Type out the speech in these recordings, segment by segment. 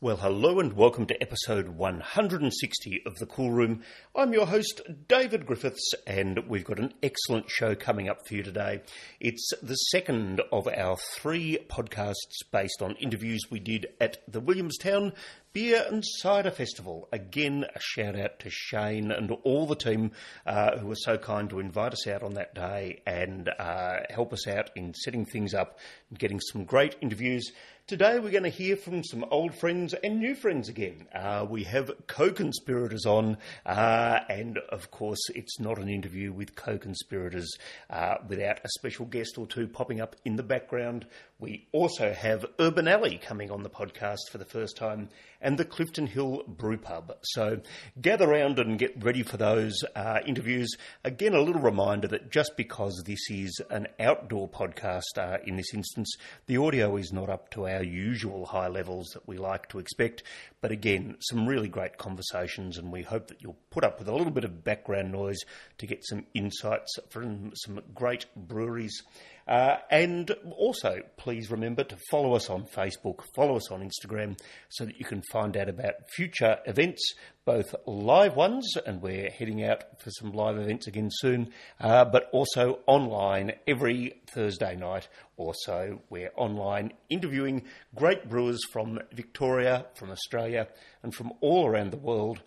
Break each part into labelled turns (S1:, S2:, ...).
S1: Well, hello and welcome to episode 160 of The Cool Room. I'm your host, Davydd Griffiths, and we've got an excellent show coming up for you today. It's the second of our three podcasts based on interviews we did at the Williamstown Beer and Cider Festival. Again, a shout out to Shane and all the team uh, who were so kind to invite us out on that day and uh, help us out in setting things up and getting some great interviews. Today we're going to hear from some old friends and new friends again. Uh, we have co-conspirators on, uh, and of course it's not an interview with co-conspirators uh, without a special guest or two popping up in the background. We also have Urban Alley coming on the podcast for the first time, and the Clifton Hill Brew Pub. So gather round and get ready for those uh, interviews. Again, a little reminder that just because this is an outdoor podcast uh, in this instance, the audio is not up to our usual high levels that we like to expect. But again, some really great conversations, and we hope that you'll put up with a little bit of background noise to get some insights from some great breweries. Uh, and also, please remember to follow us on Facebook, follow us on Instagram, so that you can find out about future events, both live ones, and we're heading out for some live events again soon, uh, but also online every Thursday night or so. We're online interviewing great brewers from Victoria, from Australia, and from all around the world.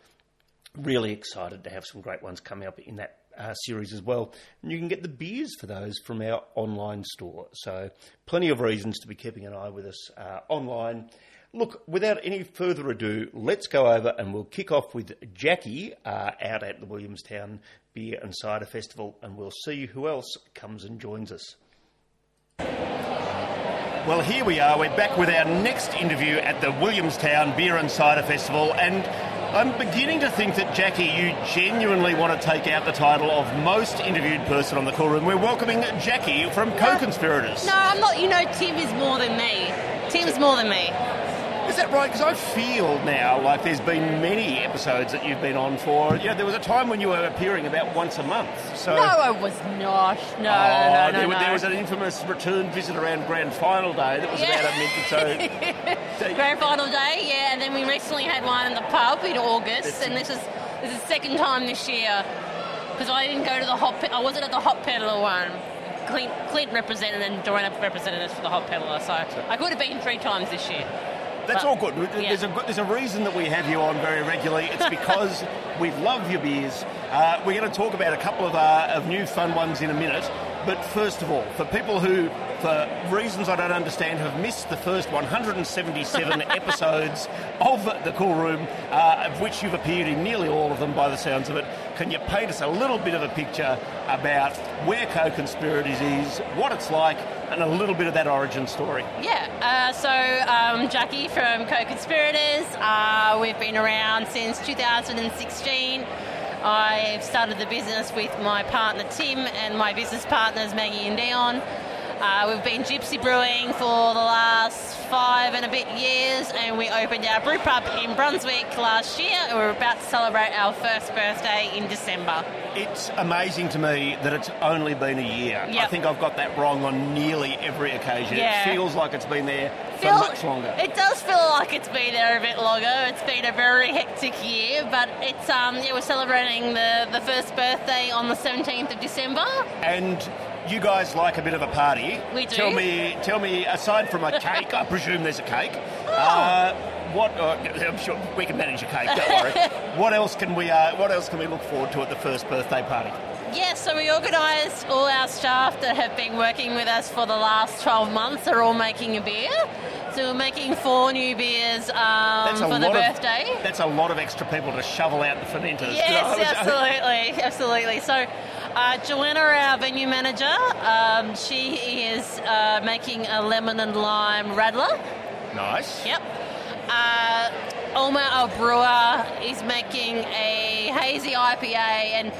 S1: Really excited to have some great ones coming up in that uh, series as well. And you can get the beers for those from our online store. So, plenty of reasons to be keeping an eye with us uh, online. Look, without any further ado, let's go over and we'll kick off with Jacqui uh, out at the Williamstown Beer and Cider Festival, and we'll see who else comes and joins us. Well, here we are. We're back with our next interview at the Williamstown Beer and Cider Festival, and I'm beginning to think that, Jacqui, you genuinely want to take out the title of most interviewed person on the call room. We're welcoming Jacqui from Co Conspirators.
S2: No, I'm not. You know, Tim is more than me. Tim's more than me.
S1: Is that right? Because I feel now like there's been many episodes that you've been on for. You know, there was a time when you were appearing about once a month. So
S2: No, I was not. No, no,
S1: Oh,
S2: no, no,
S1: there,
S2: no.
S1: there was an infamous return visit around Grand Final Day that was
S2: Yeah.
S1: about a minute or so.
S2: Grand final day, yeah, and then we recently had one in the pub in August, and this is this is the second time this year because I didn't go to the hot. Pe- I wasn't at the hot peddler one. Clint, Clint represented and Doreen represented us for the hot peddler, so I could have been three times this year.
S1: That's
S2: But-
S1: all good.
S2: yeah.
S1: There's, a, there's a reason that we have you on very regularly. It's because we love your beers. Uh, we're going to talk about a couple of, uh, of new fun ones in a minute. But first of all, for people who, for reasons I don't understand, have missed the first 177 episodes of The Cool Room, uh, of which you've appeared in nearly all of them by the sounds of it, can you paint us a little bit of a picture about where Co-Conspirators is, what it's like, and a little bit of that origin story?
S2: Yeah, uh, so um, Jacqui from Co-Conspirators. Uh, we've been around since 2016. I've started the business with my partner Tim and my business partners Maggie and Dion. Uh, we've been gypsy brewing for the last five and a bit years, and we opened our brew pub in Brunswick last year, and we're about to celebrate our first birthday in December.
S1: It's amazing to me that it's only been a year. I think I've got that wrong on nearly every occasion.
S2: Yeah.
S1: It feels like it's been there for much longer.
S2: It does feel like it's been there a bit longer. It's been a very hectic year, but it's um yeah we're celebrating the the first birthday on the 17th of December.
S1: and you guys like a bit of a party.
S2: We do.
S1: Tell me, tell me. Aside from a cake, I presume there's a cake.
S2: Oh.
S1: Uh, what? Uh, I'm sure we can manage a cake. Don't worry. what else can we? Uh, what else can we look forward to at the first birthday party?
S2: Yeah, so we organised all our staff that have been working with us for the last 12 months are all making a beer. So we're making four new beers um, for the birthday.
S1: Of, that's a lot of extra people to shovel out the fermenters.
S2: Yes, absolutely, absolutely. So, uh, Joanna, our venue manager, um, she is uh, making a lemon and lime radler.
S1: Nice.
S2: Yep. Uh, our brewer, is making a hazy IPA, and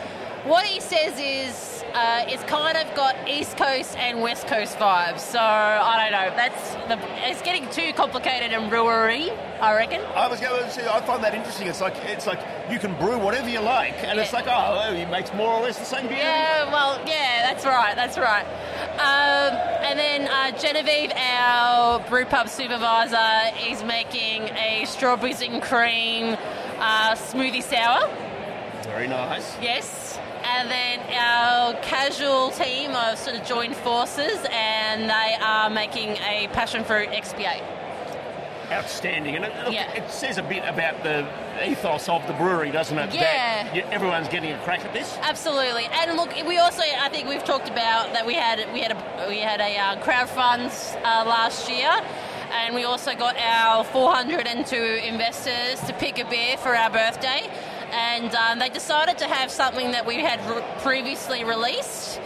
S2: what he says is uh, it's kind of got East Coast and West Coast vibes. So I don't know. That's the. It's getting too complicated and brewery. I reckon.
S1: I was going to say, I find that interesting. It's like it's like you can brew whatever you like, and it's like, oh, he makes more or less the same beer.
S2: Yeah, well, yeah, that's right, that's right. Um, and then uh, Genevieve, our brew pub supervisor, is making a strawberries and cream uh, smoothie sour.
S1: Very nice.
S2: Yes. And then our casual team have sort of joined forces and they are making a passion fruit XPA.
S1: Outstanding, and it, look,
S2: Yeah.
S1: it says a bit about the ethos of the brewery, doesn't it?
S2: Yeah.
S1: That everyone's getting a crack at this.
S2: Absolutely, and look, we also I think we've talked about that we had we had a we had a uh, crowdfund uh, last year, and we also got our 402 investors to pick a beer for our birthday, and um, they decided to have something that we had re- previously released.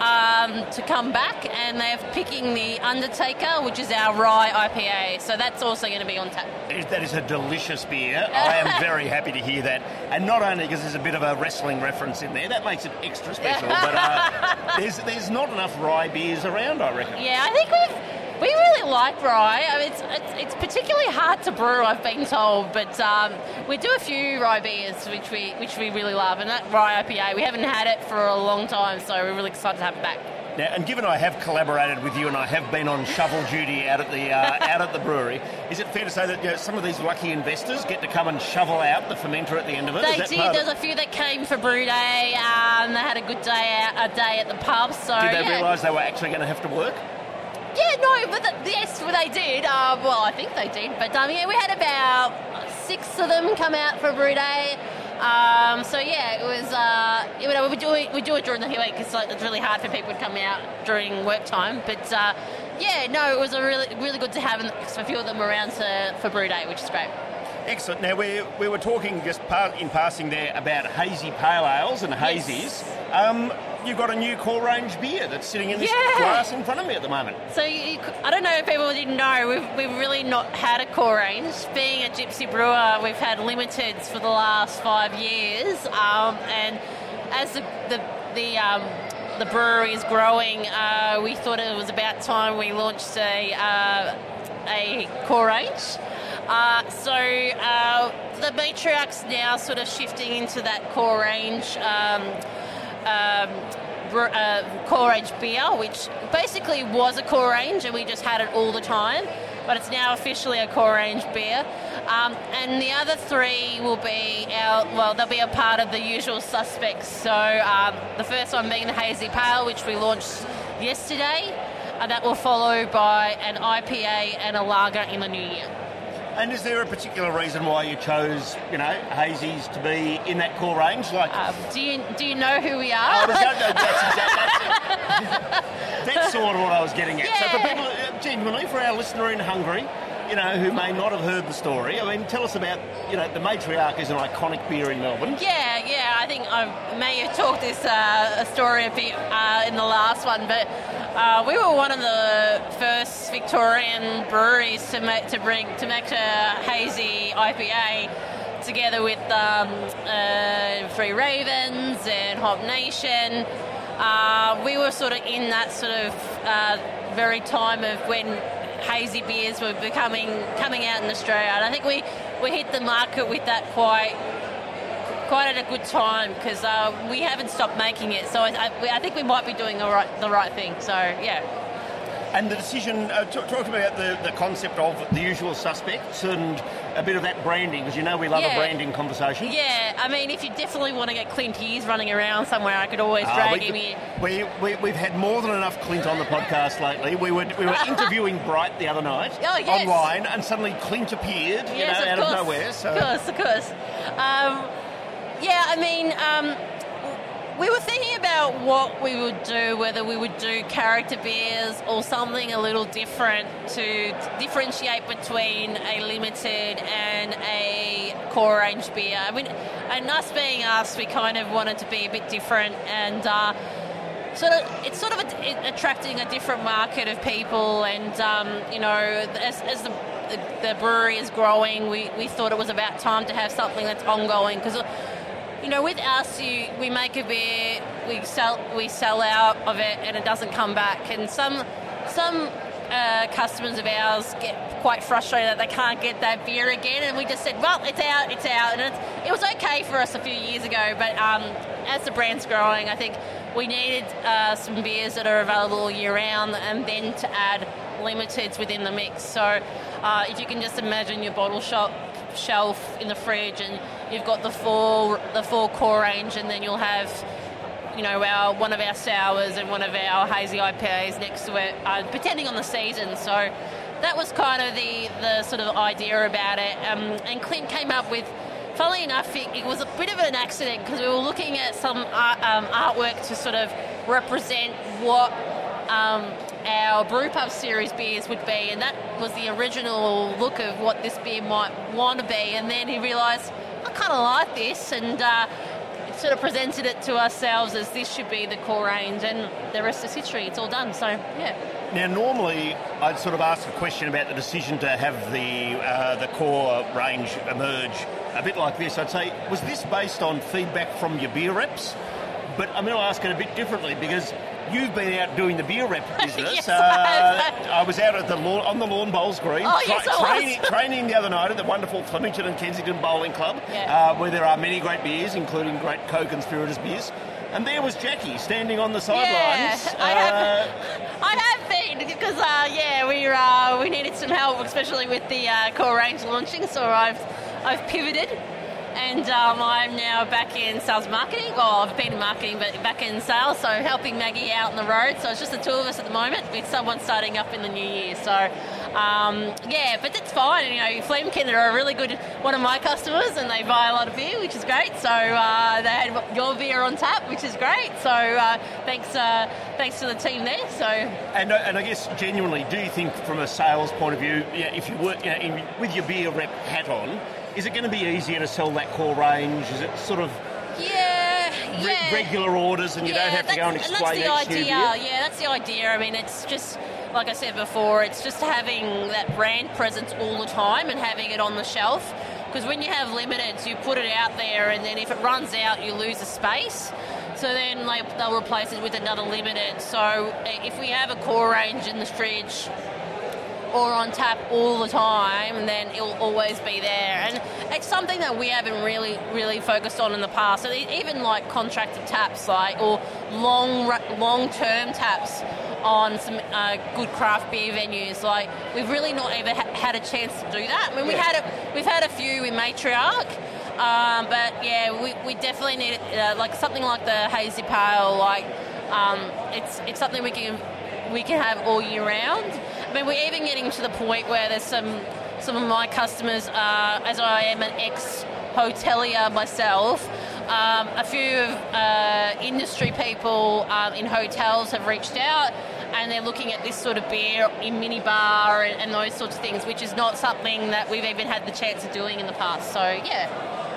S2: Um, to come back, and they're picking the Undertaker, which is our rye IPA. So that's also going to be on tap.
S1: That is a delicious beer. I am very happy to hear that. And not only because there's a bit of a wrestling reference in there, that makes it extra special, but uh, there's, there's not enough rye beers around, I reckon.
S2: Yeah, I think we've we really like rye. I mean, it's, it's it's particularly hard to brew, I've been told, but um, we do a few rye beers which we which we really love, and that rye IPA we haven't had it for a long time, so we're really excited to have it back.
S1: Now, and given I have collaborated with you and I have been on shovel duty out at the uh, out at the brewery, is it fair to say that you know, some of these lucky investors get to come and shovel out the fermenter at the end of it?
S2: They did. There's a few that came for brew day. Um, they had a good day out, a day at the pub. So
S1: Did they
S2: yeah.
S1: realise they were actually going to have to work?
S2: Yeah, no, but the, yes, well, they did. Uh, well, I think they did. But um, yeah, we had about six of them come out for brew day. Um, so yeah, it was. Uh, you know, we do it. We do it during the week because like, it's really hard for people to come out during work time. But uh, yeah, no, it was a really, really good to have a few of them around to, for brew day, which is great.
S1: Excellent. Now, we, we were talking just in passing there about hazy pale ales and
S2: Yes.
S1: hazies. Um, you've got a new core range beer that's sitting in this
S2: Yeah.
S1: glass in front of me at the moment.
S2: So you, I don't know if people didn't know, we've, we've really not had a core range. Being a gypsy brewer, we've had limiteds for the last five years, um, and as the the the, um, the brewery is growing, uh, we thought it was about time we launched a uh, a core range. Uh, so uh, the matriarch's now sort of shifting into that core range. Um, um, uh, core range beer, which basically was a core range and we just had it all the time, but it's now officially a core range beer. Um, and the other three will be our, well, they'll be a part of the usual suspects. So um, the first one being the Hazy Pale, which we launched yesterday, and that will follow by an IPA and a lager in the new year.
S1: And is there a particular reason why you chose, you know, hazies to be in that core range? Like,
S2: Um, do you do you know who we
S1: Oh,
S2: are?
S1: but that- that- that's, exact- that's. That's sort of what I was getting at. So for people, uh, genuinely, for our listener in Hungary, you know, who may not have heard the story, I mean, tell us about, you know, the Matriarch is an iconic beer in Melbourne.
S2: Yeah, yeah. I think I may have talked this uh, story a bit uh, in the last one, but uh, we were one of the first Victorian breweries to make to bring to make a hazy IPA together with um, uh, Three Ravens and Hop Nation. Uh, we were sort of in that sort of uh, very time of when hazy beers were becoming coming out in Australia, and I think we, we hit the market with that quite quite at a good time because uh, we haven't stopped making it. So I, I, I think we might be doing the right the right thing. So yeah.
S1: And the decision, uh, t- talk about the, the concept of the usual suspects and a bit of that branding, because you know we love
S2: Yeah.
S1: a branding conversation.
S2: Yeah, I mean, if you definitely want to get Clint Hughes running around somewhere, I could always
S1: Ah,
S2: drag
S1: we,
S2: him in.
S1: we, we, we've had more than enough Clint on the podcast lately. We were, we were interviewing Bright the other night
S2: Oh, yes.
S1: online, and suddenly Clint appeared, you know,
S2: of
S1: out
S2: course.
S1: of nowhere. So.
S2: Of course, of course. Um, yeah, I mean, um, we were thinking about what we would do, whether we would do character beers or something a little different to differentiate between a limited and a core range beer. I mean, and us being us, we kind of wanted to be a bit different and. Uh, sort of it's sort of a, attracting a different market of people and um, you know as, as the, the, the brewery is growing we, we thought it was about time to have something that's ongoing because you know with us you, we make a beer we sell we sell out of it and it doesn't come back and some some uh, customers of ours get quite frustrated that they can't get that beer again and we just said well it's out it's out and it's, it was okay for us a few years ago but um, as the brand's growing I think we needed uh, some beers that are available year round, and then to add limiteds within the mix. So uh, if you can just imagine your bottle shop shelf in the fridge, and you've got the four the four core range, and then you'll have you know, our one of our sours and one of our hazy IPAs next to it, uh, depending on the season. So that was kind of the, the sort of idea about it. Um, and Clint came up with, funnily enough, it, it was a bit of an accident because we were looking at some art, um, artwork to sort of represent what um, our brewpub series beers would be, and that was the original look of what this beer might want to be. And then he realised, I kind of like this, and uh, sort of presented it to ourselves as this should be the core range, and the rest is history. It's all done. So yeah.
S1: Now, normally I'd sort of ask a question about the decision to have the uh, the core range emerge a bit like this. I'd say, was this based on feedback from your beer reps? But I'm going to ask it a bit differently because you've been out doing the beer rep business.
S2: yes,
S1: uh, I was out at the lawn, on the lawn bowls green,
S2: oh, yes,
S1: tra- training, training, the other night at the wonderful Flemington and Kensington Bowling Club,
S2: yeah.
S1: uh, where there are many great beers, including great co-conspirators beers. And there was Jacqui standing on the sidelines.
S2: Yeah, I, have, uh, I have been because uh, yeah, we uh, we needed some help, especially with the uh, core range launching. So I've I've pivoted and um, I'm now back in sales marketing. Well, I've been in marketing, but back in sales, so helping Maggie out on the road. So it's just the two of us at the moment, with someone starting up in the new year. So um, yeah, but it's fine. You know, Flemington are a really good one of my customers, and they buy a lot of beer, which is great. So uh, they had your beer on tap, which is great. So uh, thanks, uh, thanks to the team there. So
S1: and uh, and I guess genuinely, do you think from a sales point of view, yeah, if you work you know, in, with your beer rep hat on? Is it going to be easier to sell that core range? Is it sort of
S2: yeah,
S1: re-
S2: yeah.
S1: regular orders, and you
S2: yeah,
S1: don't have to go and explain
S2: that's the
S1: idea.
S2: Yeah, that's the idea. I mean, it's just like I said before, it's just having that brand presence all the time and having it on the shelf. Because when you have limiteds, you put it out there, and then if it runs out, you lose the space. So then they, they'll replace it with another limited. So eh, if we have a core range in the fridge or on tap all the time, then it'll always be there. And it's something that we haven't really, really focused on in the past. So even like contracted taps, like or long, long-term taps on some uh, good craft beer venues. Like we've really not ever ha- had a chance to do that. I mean, we had a, we've had a few in Matriarch. Um, but yeah, we, we definitely need uh, like something like the hazy pale. Like um, it's it's something we can we can have all year round. I mean, we're even getting to the point where there's some some of my customers, are, as I am an ex hotelier myself. Um, a few uh, industry people um, in hotels have reached out and they're looking at this sort of beer in minibar and, and those sorts of things, which is not something that we've even had the chance of doing in the past. So, yeah.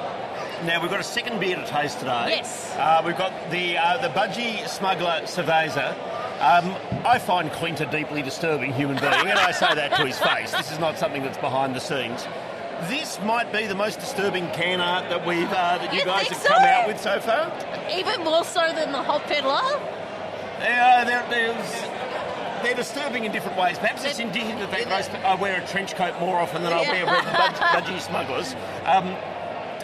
S1: Now we've got a second beer to taste today.
S2: Yes.
S1: Uh, we've got the uh, the Budgie Smuggler Cerveza. Um, I find Clint a deeply disturbing human being, and I say that to his face. This is not something that's behind the scenes. This might be the most disturbing can art that we've uh, that you,
S2: you
S1: guys have
S2: so?
S1: come out with so far.
S2: Even more so than the Hot Peddler.
S1: Yeah, they're, they're, they're disturbing in different ways. Perhaps it's indicative that they most, I wear a trench coat more often than I wear budgie, budgie smugglers. Um,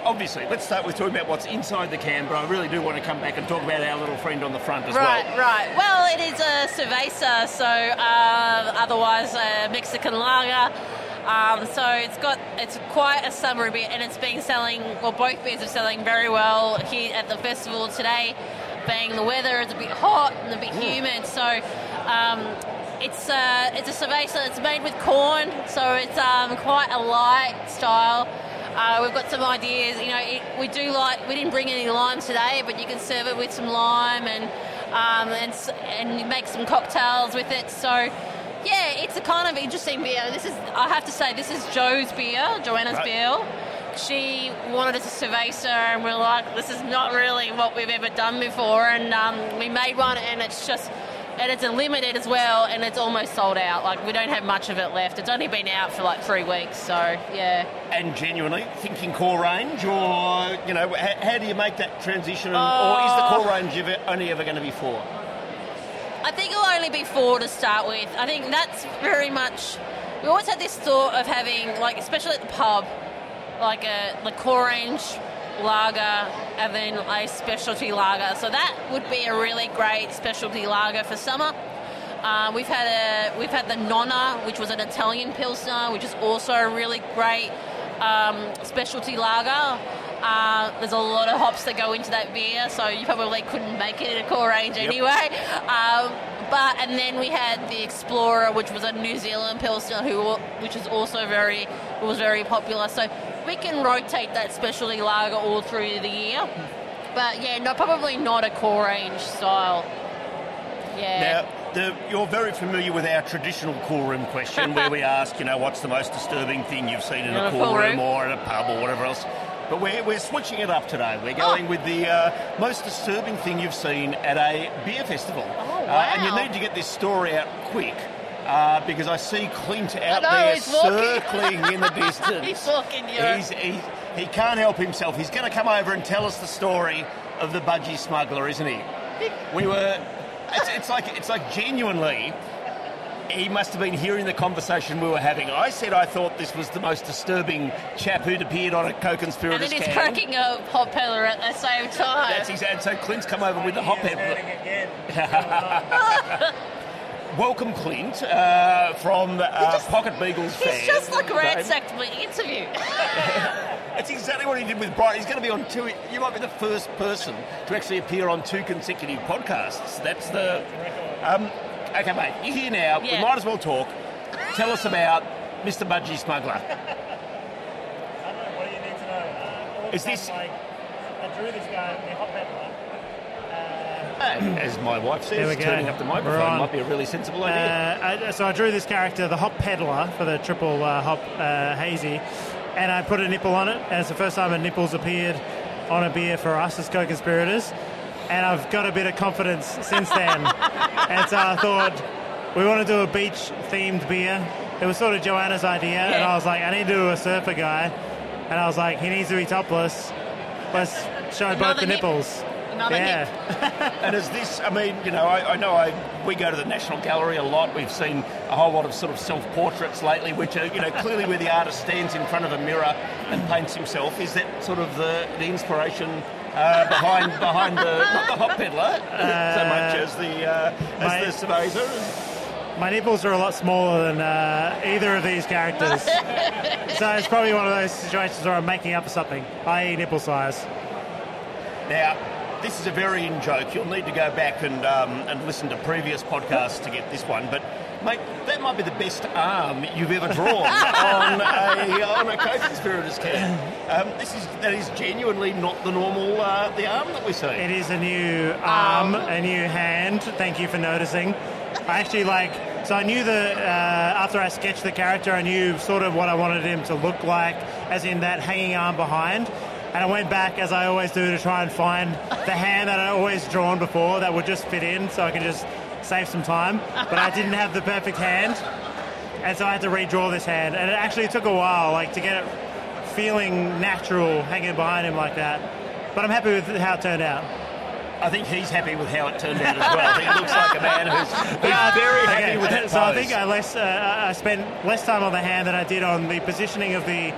S1: obviously, let's start with talking about what's inside the can, but I really do want to come back and talk about our little friend on the front as
S2: right,
S1: well.
S2: Right, right. Well, it is a cerveza, so uh, otherwise a Mexican lager. Um, so it's got it's quite a summery beer, and it's been selling. Well, both beers are selling very well here at the festival today. Being the weather is a bit hot and a bit humid, so um, it's uh, it's a cerveza. It's made with corn, so it's um, quite a light style. Uh, we've got some ideas. You know, it, we do like. We didn't bring any lime today, but you can serve it with some lime and um, and and make some cocktails with it. So. Yeah, it's a kind of interesting beer. This is, I have to say, this is Joe's beer, Joanna's
S1: Right.
S2: beer. She wanted us a cerveza, and we're like, this is not really what we've ever done before. And um, we made one, and it's just, and it's unlimited as well, and it's almost sold out. Like we don't have much of it left. It's only been out for like three weeks, so yeah.
S1: And genuinely thinking core range, or you know, how, how do you make that transition? And, or is the
S2: Oh.
S1: core range ever, only ever going to be four?
S2: I think it'll only be four to start with. I think that's very much. We always had this thought of having, like, especially at the pub, like a the core range lager and then a specialty lager. So that would be a really great specialty lager for summer. Uh, we've had a we've had the Nonna, which was an Italian pilsner, which is also a really great um, specialty lager. Uh, there's a lot of hops that go into that beer, so you probably couldn't make it in a core range
S1: Yep.
S2: anyway. Um, but and then we had the Explorer, which was a New Zealand pilsner, who which is also very was very popular. So we can rotate that specialty lager all through the year. But yeah, no, probably not a core range style. Yeah.
S1: Now, the, you're very familiar with our traditional cool room question where we ask, you know, what's the most disturbing thing you've seen in
S2: In
S1: a
S2: a
S1: cool
S2: cool
S1: room
S2: room?
S1: or in a pub or whatever else. But we're, we're switching it up today. We're
S2: Oh.
S1: going with the uh, most disturbing thing you've seen at a beer festival.
S2: Oh,
S1: Uh, and you need to get this story out quick. Uh, because I see Clint out
S2: know,
S1: there circling in the distance.
S2: He's walking, yeah.
S1: He's, he, he can't help himself. He's going to come over and tell us the story of the budgie smuggler, isn't he? We were. It's, it's like it's like genuinely. He must have been hearing the conversation we were having. I said I thought this was the most disturbing chap who'd appeared on a
S2: and
S1: co-conspirators
S2: then he's
S1: can.
S2: cracking a hot peddler at the same time.
S1: That's his ad. So Clint's come over with the hot pepper. Welcome, Clint, uh, from uh, Pocket Beagles
S2: He's
S1: fan.
S2: just like ransacked my interview.
S1: That's exactly what he did with Brian. He's going to be on two. You might be the first person to actually appear on two consecutive podcasts. That's the. Um, okay, mate. You're here now. We might as well talk. Tell us about Mr. Budgie Smuggler.
S3: I don't know, what do you need to know? Uh, all of a
S1: Is this-
S3: Like, I drew this guy, the hot peddler.
S1: As my wife
S4: There
S1: says, turning up the microphone
S4: We're
S1: might be a really sensible idea.
S4: Uh, I, so I drew this character, the Hop Peddler, for the triple uh, hop uh, hazy, and I put a nipple on it. And it's the first time a nipple's appeared on a beer for us as co-conspirators. And I've got a bit of confidence since then. and so I thought we want to do a beach-themed beer. It was sort of Joanna's idea, and I was like, I need to do a surfer guy, and I was like, he needs to be topless. Let's show both the
S2: nip.
S4: nipples.
S2: Another
S4: yeah.
S2: nip.
S1: And is this, I mean, you know, I, I know I, we go to the National Gallery a lot. We've seen a whole lot of sort of self portraits lately, which are, you know, clearly where the artist stands in front of a mirror and paints himself. Is that sort of the, the inspiration uh, behind behind the, not the hot peddler so much as the, uh,
S4: my-
S1: as the Cerveza?
S4: My nipples are a lot smaller than uh, either of these characters. so it's probably one of those situations where I'm making up for something, i.e., nipple size.
S1: Now, this is a very in joke. You'll need to go back and um, and listen to previous podcasts to get this one. But mate, that might be the best arm you've ever drawn on a on a co-conspirators can. Um, this is that is genuinely not the normal uh, the arm that we see.
S4: It is a new arm, a new hand. Thank you for noticing. I actually like. So I knew the uh, after I sketched the character, I knew sort of what I wanted him to look like, as in that hanging arm behind. And I went back, as I always do, to try and find the hand that I always drawn before that would just fit in, so I could just save some time. But I didn't have the perfect hand, and so I had to redraw this hand. And it actually took a while, like to get it feeling natural, hanging behind him like that. But I'm happy with how it turned out.
S1: I think he's happy with how it turned out as well. I think it looks like a man who's, who's very happy
S4: Okay,
S1: with that
S4: So I think I less uh, I spent less time on the hand than I did on the positioning of the,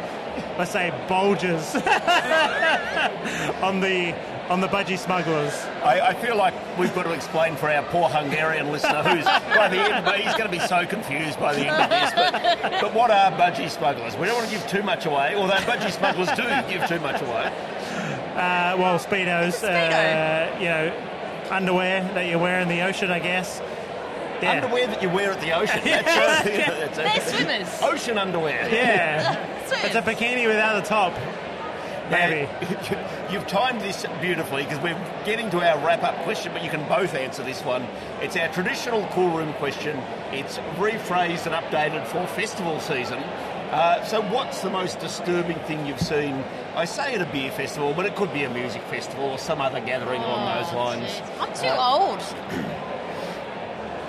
S4: let's say, bulges on the on the budgie smugglers.
S1: I, I feel like we've got to explain for our poor Hungarian listener who's by the end, but he's going to be so confused by the end of this. But, but what are budgie smugglers? We don't want to give too much away, although budgie smugglers do give too much away.
S4: Uh, well, speedos,
S2: Speedo.
S4: Uh, you know, underwear that you wear in the ocean, I guess. Yeah.
S1: Underwear that you wear at the ocean. That's, uh, that's a-
S2: They're swimmers.
S1: Ocean underwear.
S4: Yeah,
S2: Swimmers.
S4: it's a bikini without the top. Maybe.
S1: Now, You've timed this beautifully because we're getting to our wrap up question, but you can both answer this one. It's our traditional cool room question. It's rephrased and updated for festival season. Uh, so, what's the most disturbing thing you've seen? I say at a beer festival, but it could be a music festival or some other gathering along those lines.
S2: Jeez. I'm too old.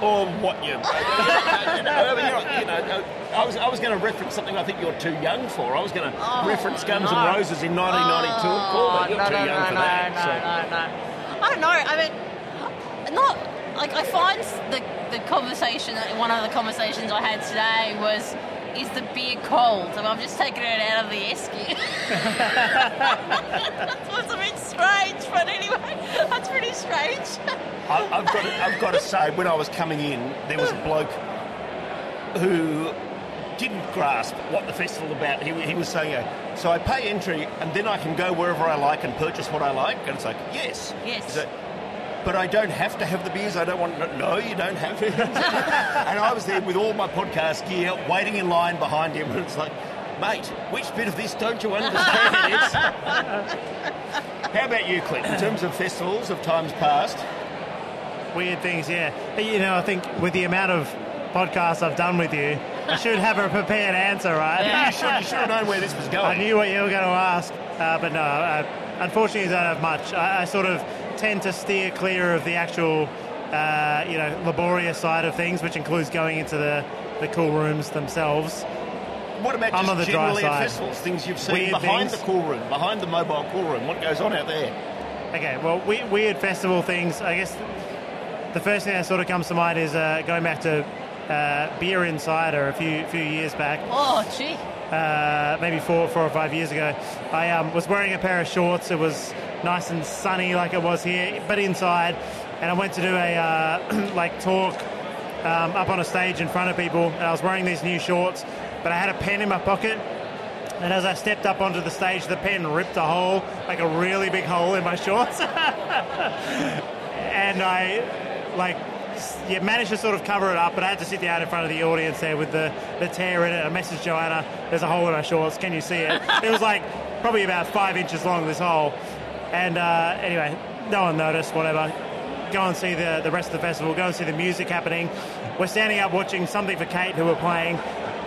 S1: Or what you. I mean, you're- you know, I was, I was going to reference something I think you're too young for. I was going to oh, reference Guns
S2: no.
S1: N' Roses in 1992.
S2: Oh,
S1: but you're
S2: no,
S1: too
S2: no,
S1: young
S2: no,
S1: for
S2: no,
S1: that.
S2: no,
S1: so.
S2: no, no. I don't know. I mean, not like I find the the conversation. One of the conversations I had today was is the beer cold? And I'm just taking it out of the esky. that was a bit strange, but anyway, that's pretty strange.
S1: I, I've got to, I've got to say, when I was coming in, there was a bloke who didn't grasp what the festival about. He, he was saying, uh, "So I pay entry, and then I can go wherever I like and purchase what I like." And it's like, "Yes,
S2: Yes.
S1: So- but I don't have to have the beers. I don't want. No, you don't have to. and I was there with all my podcast gear, waiting in line behind him, and it's like. Mate, which bit of this don't you understand? It's- How about you, Clint? In terms of festivals of times past,
S4: Weird things, yeah. You know, I think with the amount of podcasts I've done with you, I should have a prepared answer, right?
S1: you, should, you should have known where this was going.
S4: I knew what you were going to ask, uh, but no, uh, unfortunately, I don't have much. I, I sort of tend to steer clear of the actual, uh, you know, laborious side of things, which includes going into the, the cool rooms themselves.
S1: What about
S4: I'm
S1: just generally at festivals? Things you've seen
S4: Weird
S1: behind
S4: things.
S1: the cool room, behind the mobile cool room. What goes on out there?
S4: Okay, well, we, weird festival things. I guess the first thing that sort of comes to mind is uh, going back to uh, Beer Insider a few few years back.
S2: Oh, gee.
S4: uh, maybe four, four or five years ago. I um, was wearing a pair of shorts. It was nice and sunny, like it was here, but inside. And I went to do a uh, like talk um, up on a stage in front of people. And I was wearing these new shorts, but I had a pen in my pocket. And as I stepped up onto the stage, the pen ripped a hole, like a really big hole in my shorts. and I, like, yeah, managed to sort of cover it up, but I had to sit down in front of the audience there with the, the tear in it. I messaged Joanna, there's a hole in my shorts, can you see it? it was like probably about five inches long, this hole. And uh, anyway, no one noticed, whatever. Go and see the, the rest of the festival, go and see the music happening. We're standing up watching something for Kate, who were playing,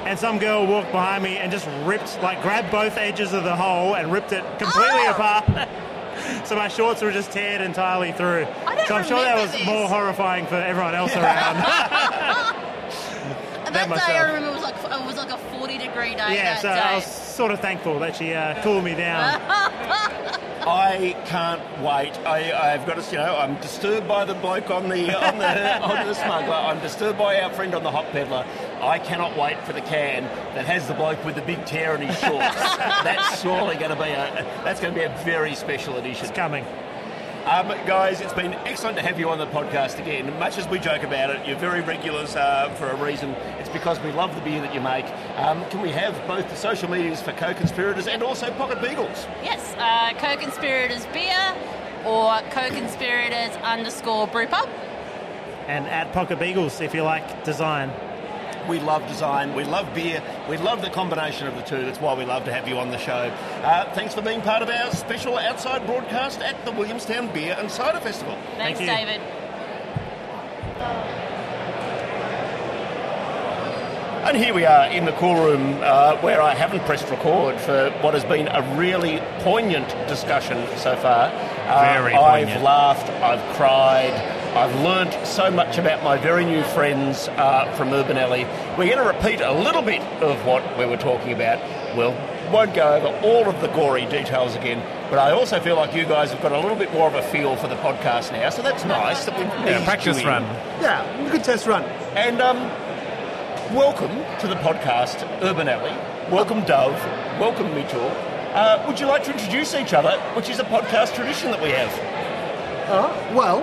S4: and some girl walked behind me and just ripped, like, grabbed both edges of the hole and ripped it completely
S2: Oh!
S4: apart. so my shorts were just teared entirely through. so I'm sure that was
S2: this.
S4: more horrifying for everyone else around.
S2: That day. I remember was like it was like a 40 degree day
S4: yeah,
S2: that
S4: so
S2: day.
S4: I was sort of thankful that she uh, cooled me down.
S1: I can't wait. I, I've got to, you know, I'm disturbed by the bloke on the on the on the smuggler. I'm disturbed by our friend on the hot peddler. I cannot wait for the can that has the bloke with the big tear in his shorts. that's surely going to be a that's going to be a very special edition.
S4: It's coming.
S1: Um, guys, it's been excellent to have you on the podcast again. Much as we joke about it, you're very regulars uh, for a reason. It's because we love the beer that you make. Um, can we have both the social medias for co-conspirators and also Pocket Beagles?
S2: yes, uh, Co-Conspirators Beer or Co-Conspirators underscore brew pub.
S4: And at Pocket Beagles, if you like design.
S1: We love design, we love beer, we love the combination of the two. That's why we love to have you on the show. Uh, thanks for being part of our special outside broadcast at the Williamstown Beer and Cider Festival.
S2: Thanks,
S4: you.
S2: Davydd.
S1: And here we are in the cool room uh, where I haven't pressed record for what has been a really poignant discussion so far. Uh,
S3: Very
S1: I've laughed, I've cried, I've learnt so much about my very new friends uh, from Urban Alley. We're going to repeat a little bit of what we were talking about. We'll won't go over all of the gory details again, but I also feel like you guys have got a little bit more of a feel for the podcast now, so that's nice. That we've
S3: Yeah, practice
S1: you
S3: run.
S5: Yeah, good test run.
S1: And um, welcome to the podcast, Urban Alley. Welcome, Dove. Welcome, Mitchell. Uh, would you like to introduce each other, which is a podcast tradition that we have?
S5: Well,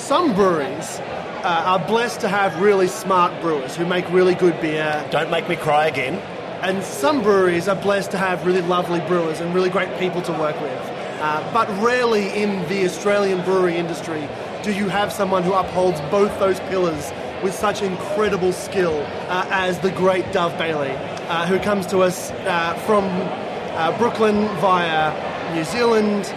S5: some breweries uh, are blessed to have really smart brewers who make really good beer,
S1: Don't make me cry again.
S5: and some breweries are blessed to have really lovely brewers and really great people to work with. Uh, but rarely in the Australian brewery industry do you have someone who upholds both those pillars with such incredible skill uh, as the great Dove Bailey, uh, who comes to us uh, from uh, Brooklyn via New Zealand,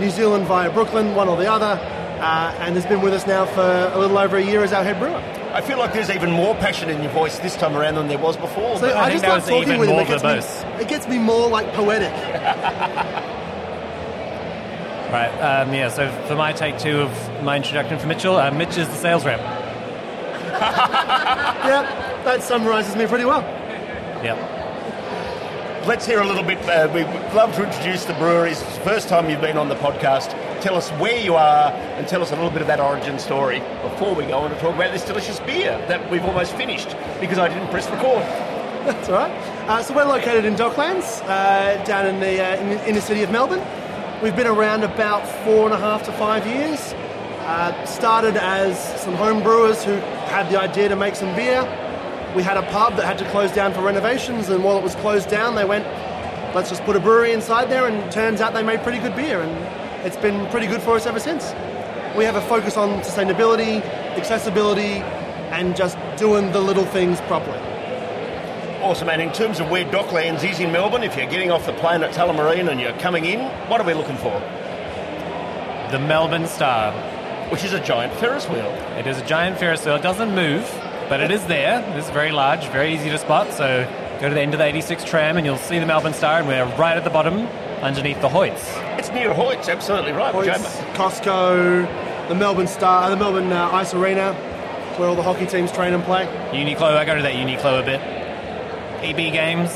S5: New Zealand via Brooklyn, one or the other, uh, and has been with us now for a little over a year as our head brewer.
S1: I feel like there's even more passion in your voice this time around than there was before.
S5: So
S1: but-
S5: I,
S3: think
S5: just
S3: that
S5: love talking
S3: even
S5: with him.
S3: more
S5: It gets, me, it gets me more like poetic.
S3: Right. Um, yeah. So for my take two of my introduction for Mitchell, uh, Mitch is the sales rep.
S5: yeah, that summarises me pretty well.
S3: Yep.
S1: Let's hear a little bit. Uh, we'd love to introduce the breweries. It's the first time you've been on the podcast. Tell us where you are and tell us a little bit of that origin story before we go on to talk about this delicious beer that we've almost finished because I didn't press record.
S5: That's all right. Uh, so we're located in Docklands, uh, down in the, uh, in the inner city of Melbourne. We've been around about four and a half to five years. Uh, started as some home brewers who had the idea to make some beer. We had a pub that had to close down for renovations, and while it was closed down, they went, let's just put a brewery inside there, and turns out they made pretty good beer, and it's been pretty good for us ever since. We have a focus on sustainability, accessibility, and just doing the little things properly.
S1: Awesome, and in terms of where Docklands is in Melbourne, if you're getting off the plane at Tullamarine and you're coming in, what are we looking for?
S3: The Melbourne Star.
S1: Which is a giant Ferris wheel.
S3: It is a giant Ferris wheel. It doesn't move, but it is there. It's very large, very easy to spot. So go to the end of the 86 tram and you'll see the Melbourne Star, and we're right at the bottom underneath the Hoyts.
S1: It's near Hoyts, absolutely right.
S5: Hoyts, Costco, the Melbourne Star, the Melbourne uh, Ice Arena, where all the hockey teams train and play.
S3: Uniqlo, I go to that Uniqlo a bit. EB Games,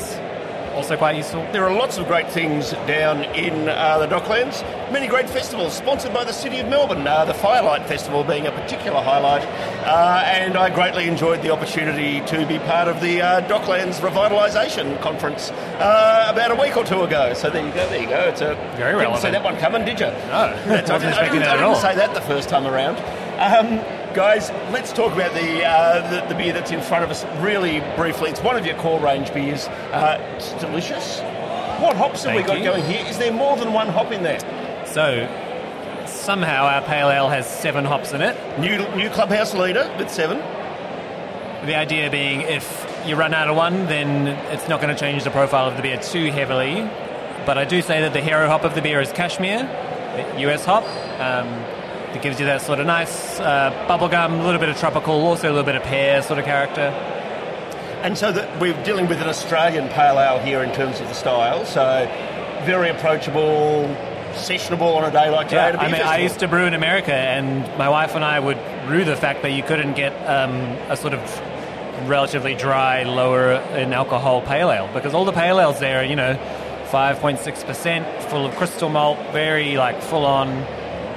S3: also quite useful.
S1: There are lots of great things down in uh, the Docklands. Many great festivals sponsored by the City of Melbourne. Uh, the Firelight Festival being a particular highlight, uh, and I greatly enjoyed the opportunity to be part of the uh, Docklands Revitalisation Conference uh, about a week or two ago. So there you go. There you go. It's a
S3: Very
S1: didn't
S3: relevant.
S1: see that one coming, did you?
S3: No,
S1: That's, I didn't, I didn't, I didn't say that the first time around. Um, guys, let's talk about the, uh, the the beer that's in front of us really briefly. It's one of your core range beers. Uh, it's delicious. What hops have we got
S3: you.
S1: going here? Is there more than one hop in there?
S3: So somehow our pale ale has seven hops in it.
S1: New new clubhouse leader with seven.
S3: The idea being if you run out of one, then it's not going to change the profile of the beer too heavily. But I do say that the hero hop of the beer is Cashmere, US hop. Um, it gives you that sort of nice uh, bubblegum, a little bit of tropical, also a little bit of pear sort of character.
S1: And so that we're dealing with an Australian pale ale here in terms of the style. So very approachable, sessionable on a day like today.
S3: Yeah, I mean, I used to brew in America, and my wife and I would rue the fact that you couldn't get um, a sort of relatively dry, lower in alcohol pale ale because all the pale ales there, are, you know, 5.6% full of crystal malt, very like full on.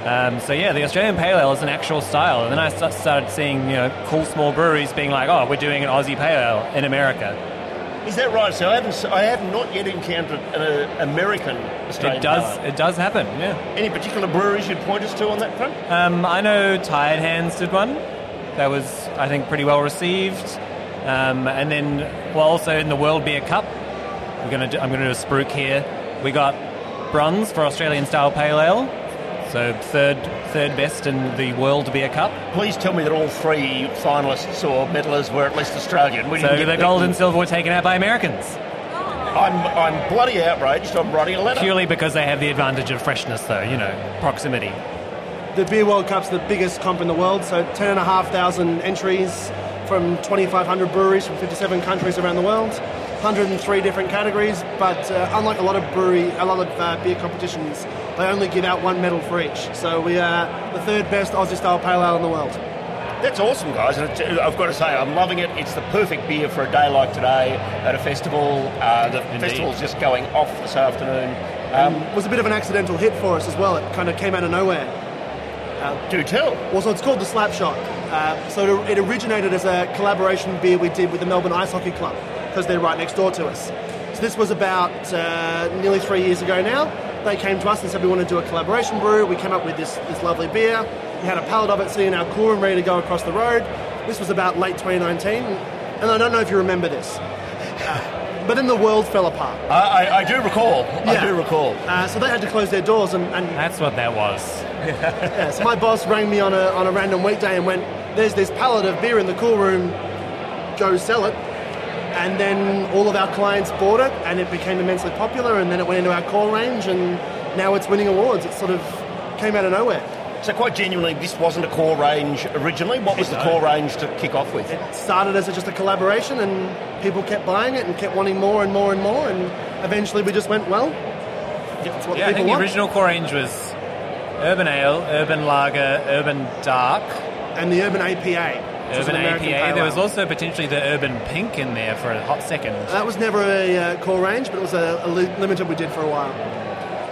S3: Um, so yeah, the Australian pale ale is an actual style, and then I started seeing you know cool small breweries being like, oh, we're doing an Aussie pale ale in America.
S1: Is that right? So I haven't, I have not yet encountered an uh, American Australian
S3: It does,
S1: pale
S3: it does happen. Yeah.
S1: Any particular breweries you'd point us to on that front?
S3: Um, I know Tired Hands did one. That was, I think, pretty well received. Um, and then, well, also in the World Beer Cup, we're gonna do, I'm going to do a spruik here. We got bronze for Australian style pale ale, so third third best in the World Beer Cup.
S1: Please tell me that all three finalists or medallers were at least Australian. We
S3: So the
S1: the-
S3: gold and silver were taken out by Americans
S1: I'm, I'm bloody outraged. I'm writing a letter.
S3: purely because they have the advantage of freshness, though. You know, proximity.
S5: The Beer World Cup's the biggest comp in the world, so 10,500 entries from 2,500 breweries from 57 countries around the world, 103 different categories. But uh, unlike a lot of brewery, a lot of uh, beer competitions, they only give out one medal for each. So we are the third best Aussie style pale ale in the world.
S1: That's awesome, guys. And it, I've got to say, I'm loving it. It's the perfect beer for a day like today at a festival. Uh, the
S3: Indeed.
S1: festival's just going off this afternoon. Um,
S5: It was a bit of an accidental hit for us as well. It kind of came out of nowhere.
S1: do tell.
S5: Well, so it's called the Slapshot. Uh, so it, it originated as a collaboration beer we did with the Melbourne Ice Hockey Club because they're right next door to us. So this was about uh, nearly three years ago now. They came to us and said we want to do a collaboration brew. We came up with this, this lovely beer. We had a pallet of it sitting in our cool room ready to go across the road. This was about late 2019, and I don't know if you remember this. But then the world fell apart.
S1: I, I, I do recall. I do recall.
S5: Uh, so they had to close their doors, and, and
S3: That's what that was.
S5: Yeah, so my boss rang me on a, on a random weekday and went, There's this pallet of beer in the cool room, go sell it. And then all of our clients bought it and it became immensely popular and then it went into our core range and now it's winning awards. It sort of came out of nowhere.
S1: So, quite genuinely, this wasn't a core range originally. What was the core range to kick off with?
S5: It started as just a collaboration and people kept buying it and kept wanting more and more and more and eventually we just went, well, that's what
S3: Yeah, I
S5: people
S3: think the original core range was Urban Ale, Urban Lager, Urban Dark,
S5: And the Urban APA. Which is
S3: Urban APA.
S5: pale
S3: There was also potentially the Urban Pink in there for a hot second.
S5: That was never a uh, core range, but it was a, a limited we did for a while.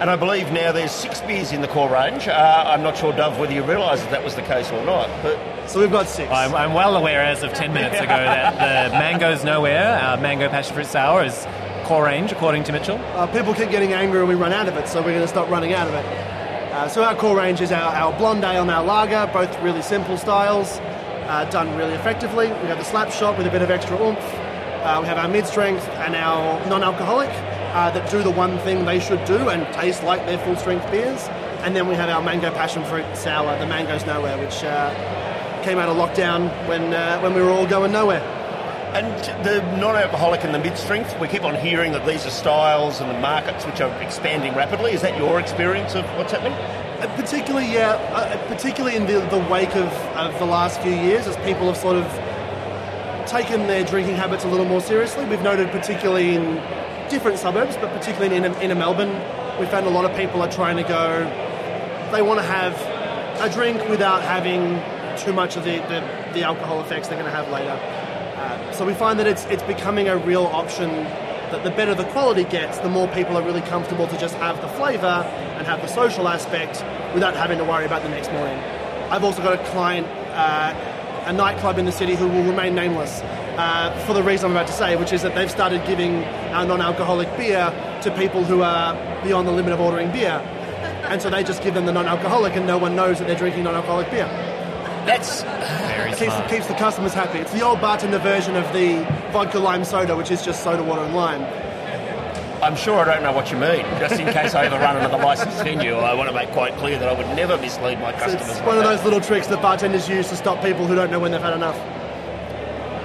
S1: And I believe now there's six beers in the core range. Uh, I'm not sure, Dove, whether you realise that that was the case or not. But
S5: So we've got six.
S3: I'm, I'm well aware as of 10 minutes ago that the Mango's Nowhere, our mango passion fruit sour, is core range, according to Mitchell.
S5: Uh, people keep getting angry when we run out of it, so we're going to stop running out of it. Uh, so our core range is our, our blonde ale and our lager, both really simple styles, uh, done really effectively. We have the slap shot with a bit of extra oomph. Uh, we have our mid-strength and our non-alcoholic uh, that do the one thing they should do and taste like their full-strength beers. And then we have our mango passion fruit sour, the Mango's Nowhere, which uh, came out of lockdown when uh, when we were all going nowhere.
S1: And the non-alcoholic and the mid-strength, we keep on hearing that these are styles and the markets which are expanding rapidly. Is that your experience of what's happening?
S5: Uh, Particularly, yeah, uh, particularly in the, the wake of, of the last few years, as people have sort of taken their drinking habits a little more seriously. We've noted, particularly in different suburbs, but particularly in inner, inner Melbourne, we found a lot of people are trying to go. They want to have a drink without having too much of the, the, the alcohol effects they're going to have later. Uh, so we find that it's it's becoming a real option. That the better the quality gets, the more people are really comfortable to just have the flavour and have the social aspect without having to worry about the next morning. I've also got a client, uh, a nightclub in the city who will remain nameless uh, for the reason I'm about to say, which is that they've started giving our non-alcoholic beer to people who are beyond the limit of ordering beer, and so they just give them the non-alcoholic, and no one knows that they're drinking non-alcoholic beer.
S1: That's
S3: Very
S5: Keeps,
S3: smart.
S5: keeps the customers happy. It's the old bartender version of the vodka lime soda, which is just soda water and lime.
S1: I'm sure I don't know what you mean. Just in case I ever run another licensed venue, I want to make quite clear that I would never mislead my
S5: So
S1: customers.
S5: it's
S1: like
S5: one of
S1: that.
S5: those little tricks that bartenders use to stop people who don't know when they've had enough.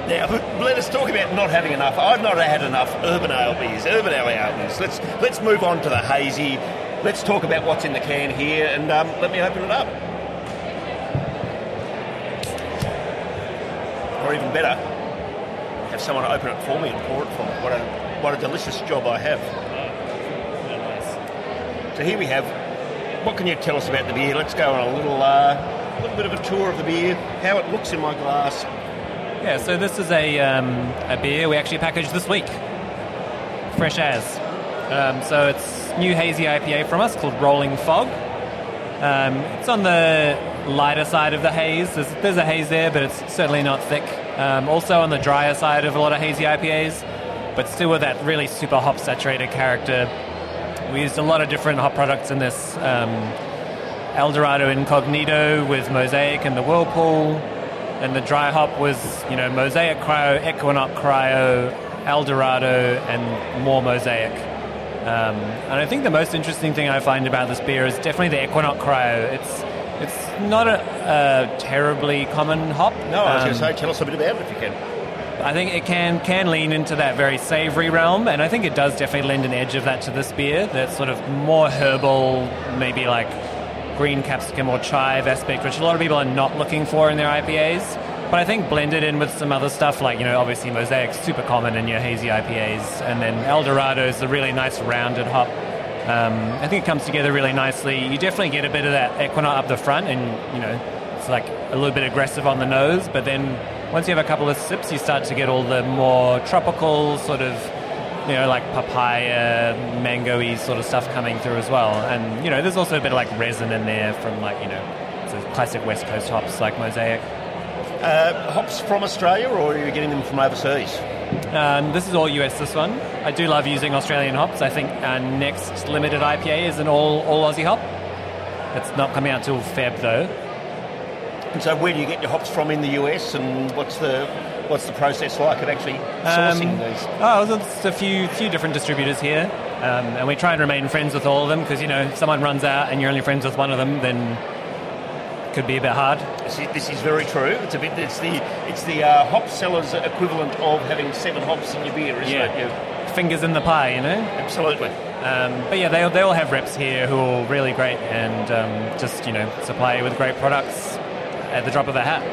S1: Now, let us talk about not having enough. I've not had enough Urban Alley beers, Urban Alley outings. Let's let's move on to the hazy. Let's talk about what's in the can here, and um, let me open it up. Or even better, have someone open it for me and pour it for me. What a what a delicious job I have. So here we have. What can you tell us about the beer? Let's go on a little uh, little bit of a tour of the beer, how it looks in my glass.
S3: Yeah, so this is a, um, a beer we actually packaged this week. Fresh as. Um, so it's new hazy IPA from us called Rolling Fog. Um, it's on the lighter side of the haze. There's, there's a haze there, but it's certainly not thick. Um, also on the drier side of a lot of hazy IPAs, but still with that really super hop saturated character. We used a lot of different hop products in this. Um, Eldorado Incognito with Mosaic and the Whirlpool. And the dry hop was, you know, Mosaic Cryo, Equinox Cryo, Eldorado, and more Mosaic. Um, and I think the most interesting thing I find about this beer is definitely the Equinox Cryo. It's it's not a, a terribly common hop.
S1: No, I was
S3: Um,
S1: going to say, tell us a bit about it if you can.
S3: I think it can can lean into that very savoury realm, and I think it does definitely lend an edge of that to this beer. That sort of more herbal, maybe like green capsicum or chive aspect, which a lot of people are not looking for in their IPAs. But I think blended in with some other stuff, like you know, obviously Mosaic's super common in your hazy IPAs, and then Eldorado is a really nice rounded hop. Um, I think it comes together really nicely. You definitely get a bit of that Equinox up the front, and you know, it's like a little bit aggressive on the nose. But then once you have a couple of sips, you start to get all the more tropical sort of, you know, like papaya, mango-y sort of stuff coming through as well. And you know, there's also a bit of like resin in there from like you know, sort of classic West Coast hops like Mosaic.
S1: Uh, hops from Australia, or are you getting them from overseas?
S3: Um, this is all US. This one. I do love using Australian hops. I think our next limited IPA is an all all Aussie hop. It's not coming out till Feb though.
S1: And so, where do you get your hops from in the US, and what's the what's the process like of actually sourcing
S3: Um,
S1: these?
S3: Oh, there's a few few different distributors here, um, and we try and remain friends with all of them because you know if someone runs out and you're only friends with one of them, then it could be a bit hard.
S1: This is, this is very true. It's a bit. It's the it's the uh, hop seller's equivalent of having seven hops in your beer, isn't it? You-
S3: fingers in the pie, you know.
S1: absolutely.
S3: Um, but yeah, they, they all have reps here who are really great and um, just you know supply you with great products at the drop of a hat.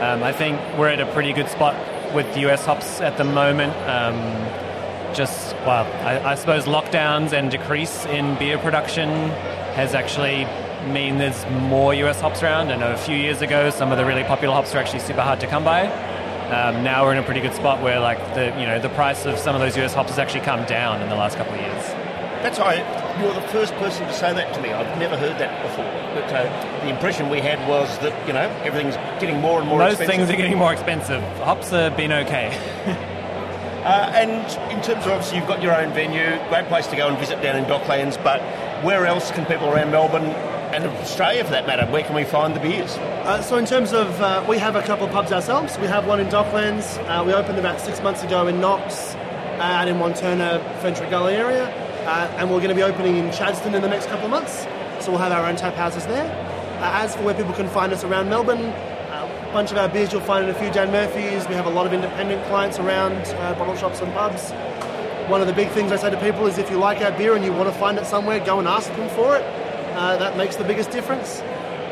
S3: Um, I think we're at a pretty good spot with US hops at the moment. Um, just well, I, I suppose lockdowns and decrease in beer production has actually mean there's more US hops around. I know a few years ago some of the really popular hops were actually super hard to come by. Um, now we're in a pretty good spot where like the you know the price of some of those US hops has actually come down in the last couple of years.
S1: That's why you're the first person to say that to me. I've never heard that before. But uh, the impression we had was that you know everything's getting more and more.
S3: Most
S1: expensive.
S3: things are getting more expensive. Hops have been okay.
S1: Uh, and in terms of obviously you've got your own venue, great place to go and visit down in Docklands. But where else can people around Melbourne and Australia, for that matter, where can we find the beers?
S5: Uh, so in terms of, uh, we have a couple of pubs ourselves. We have one in Docklands. Uh, we opened about six months ago in Knox and in Wantirna, Ferntree Gully area. Uh, and we're going to be opening in Chadstone in the next couple of months. So we'll have our own tap houses there. Uh, as for where people can find us around Melbourne, a bunch of our beers you'll find in a few Dan Murphy's. We have a lot of independent clients around uh, bottle shops and pubs. One of the big things I say to people is if you like our beer and you want to find it somewhere, go and ask them for it. Uh, that makes the biggest difference.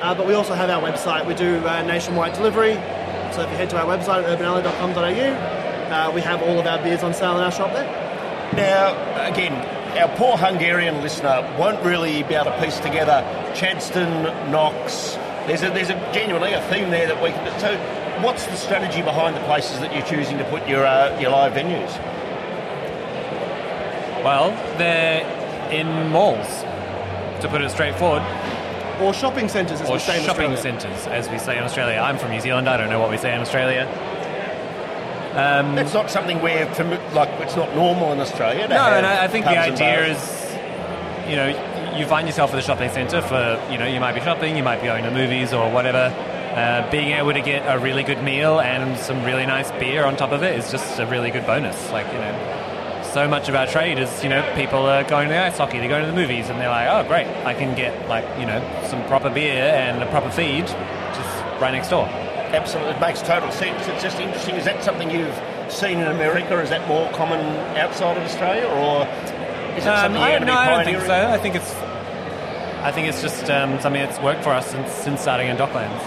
S5: Uh, but we also have our website. We do uh, nationwide delivery. So if you head to our website at urbanalley.com.au, uh, we have all of our beers on sale in our shop there.
S1: Now, again, our poor Hungarian listener won't really be able to piece together Chadstone, Knox. There's a, there's a genuinely a theme there that we can. So, what's the strategy behind the places that you're choosing to put your uh, your live venues?
S3: Well, they're in malls, to put it straightforward,
S5: Or shopping centres, as
S3: or
S5: we say in
S3: shopping
S5: Australia.
S3: centres, as we say in Australia. I'm from New Zealand. I don't know what we say in Australia. Um,
S1: That's not something where, like, it's not normal in Australia.
S3: No, and I, I think the idea is, you know, you find yourself at a shopping centre for, you know, you might be shopping, you might be going to movies or whatever. Uh, being able to get a really good meal and some really nice beer on top of it is just a really good bonus. Like, you know, so much of our trade is, you know, people are going to the ice hockey, they're going to the movies, and they're like, oh, great, I can get, like, you know, some proper beer and a proper feed just right next door.
S1: Absolutely, it makes total sense. It's just interesting. Is that something you've seen in America? Is that more common outside of Australia, or is it
S3: Um,
S1: something
S3: I,
S1: you're going to
S3: no,
S1: be
S3: I don't think so. I think it's, I think it's just um, something that's worked for us since, since starting in Docklands.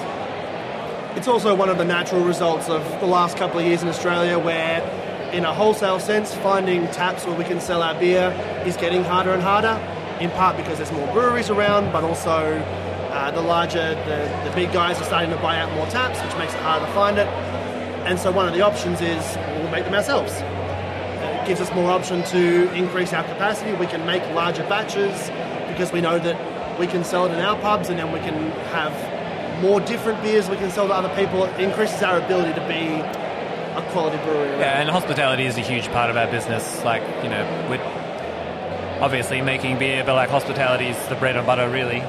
S5: It's also one of the natural results of the last couple of years in Australia where, in a wholesale sense, finding taps where we can sell our beer is getting harder and harder, in part because there's more breweries around, but also uh, the larger, the, the big guys are starting to buy out more taps, which makes it harder to find it. And so one of the options is we'll make them ourselves. It gives us more option to increase our capacity. We can make larger batches because we know that we can sell it in our pubs and then we can have more different beers we can sell to other people. It increases our ability to be a quality brewery.
S3: Yeah, and hospitality is a huge part of our business. Like, you know, we're obviously making beer, but like hospitality is the bread and butter, really.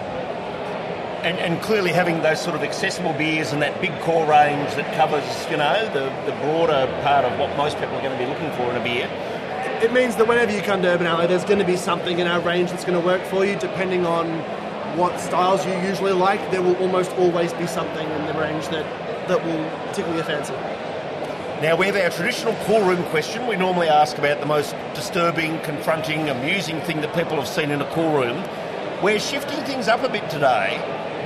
S1: And, and clearly having those sort of accessible beers and that big core range that covers, you know, the, the broader part of what most people are going to be looking for in a beer.
S5: It means that whenever you come to Urban Alley, there's going to be something in our range that's going to work for you, depending on what styles you usually like. There will almost always be something in the range that, that will tickle your fancy.
S1: Now, we have our traditional cool room question. We normally ask about the most disturbing, confronting, amusing thing that people have seen in a cool room. We're shifting things up a bit today.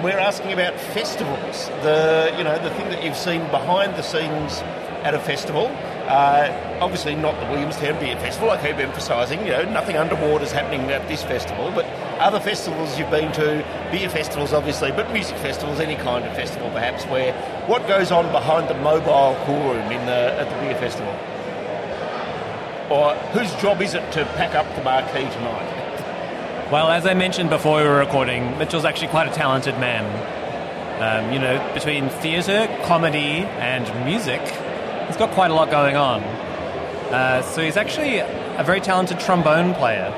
S1: We're asking about festivals. The you know the thing that you've seen behind the scenes at a festival. Uh, obviously, not the Williamstown Beer Festival. I keep emphasising. You know, nothing underwater is happening at this festival, but other festivals you've been to, beer festivals, obviously, but music festivals, any kind of festival, perhaps. Where what goes on behind the mobile cool room in the at the beer festival, or whose job is it to pack up the marquee tonight?
S3: Well, as I mentioned before we were recording, Mitchell's actually quite a talented man. Um, you know, between theatre, comedy, and music, he's got quite a lot going on. Uh, so he's actually a very talented trombone player.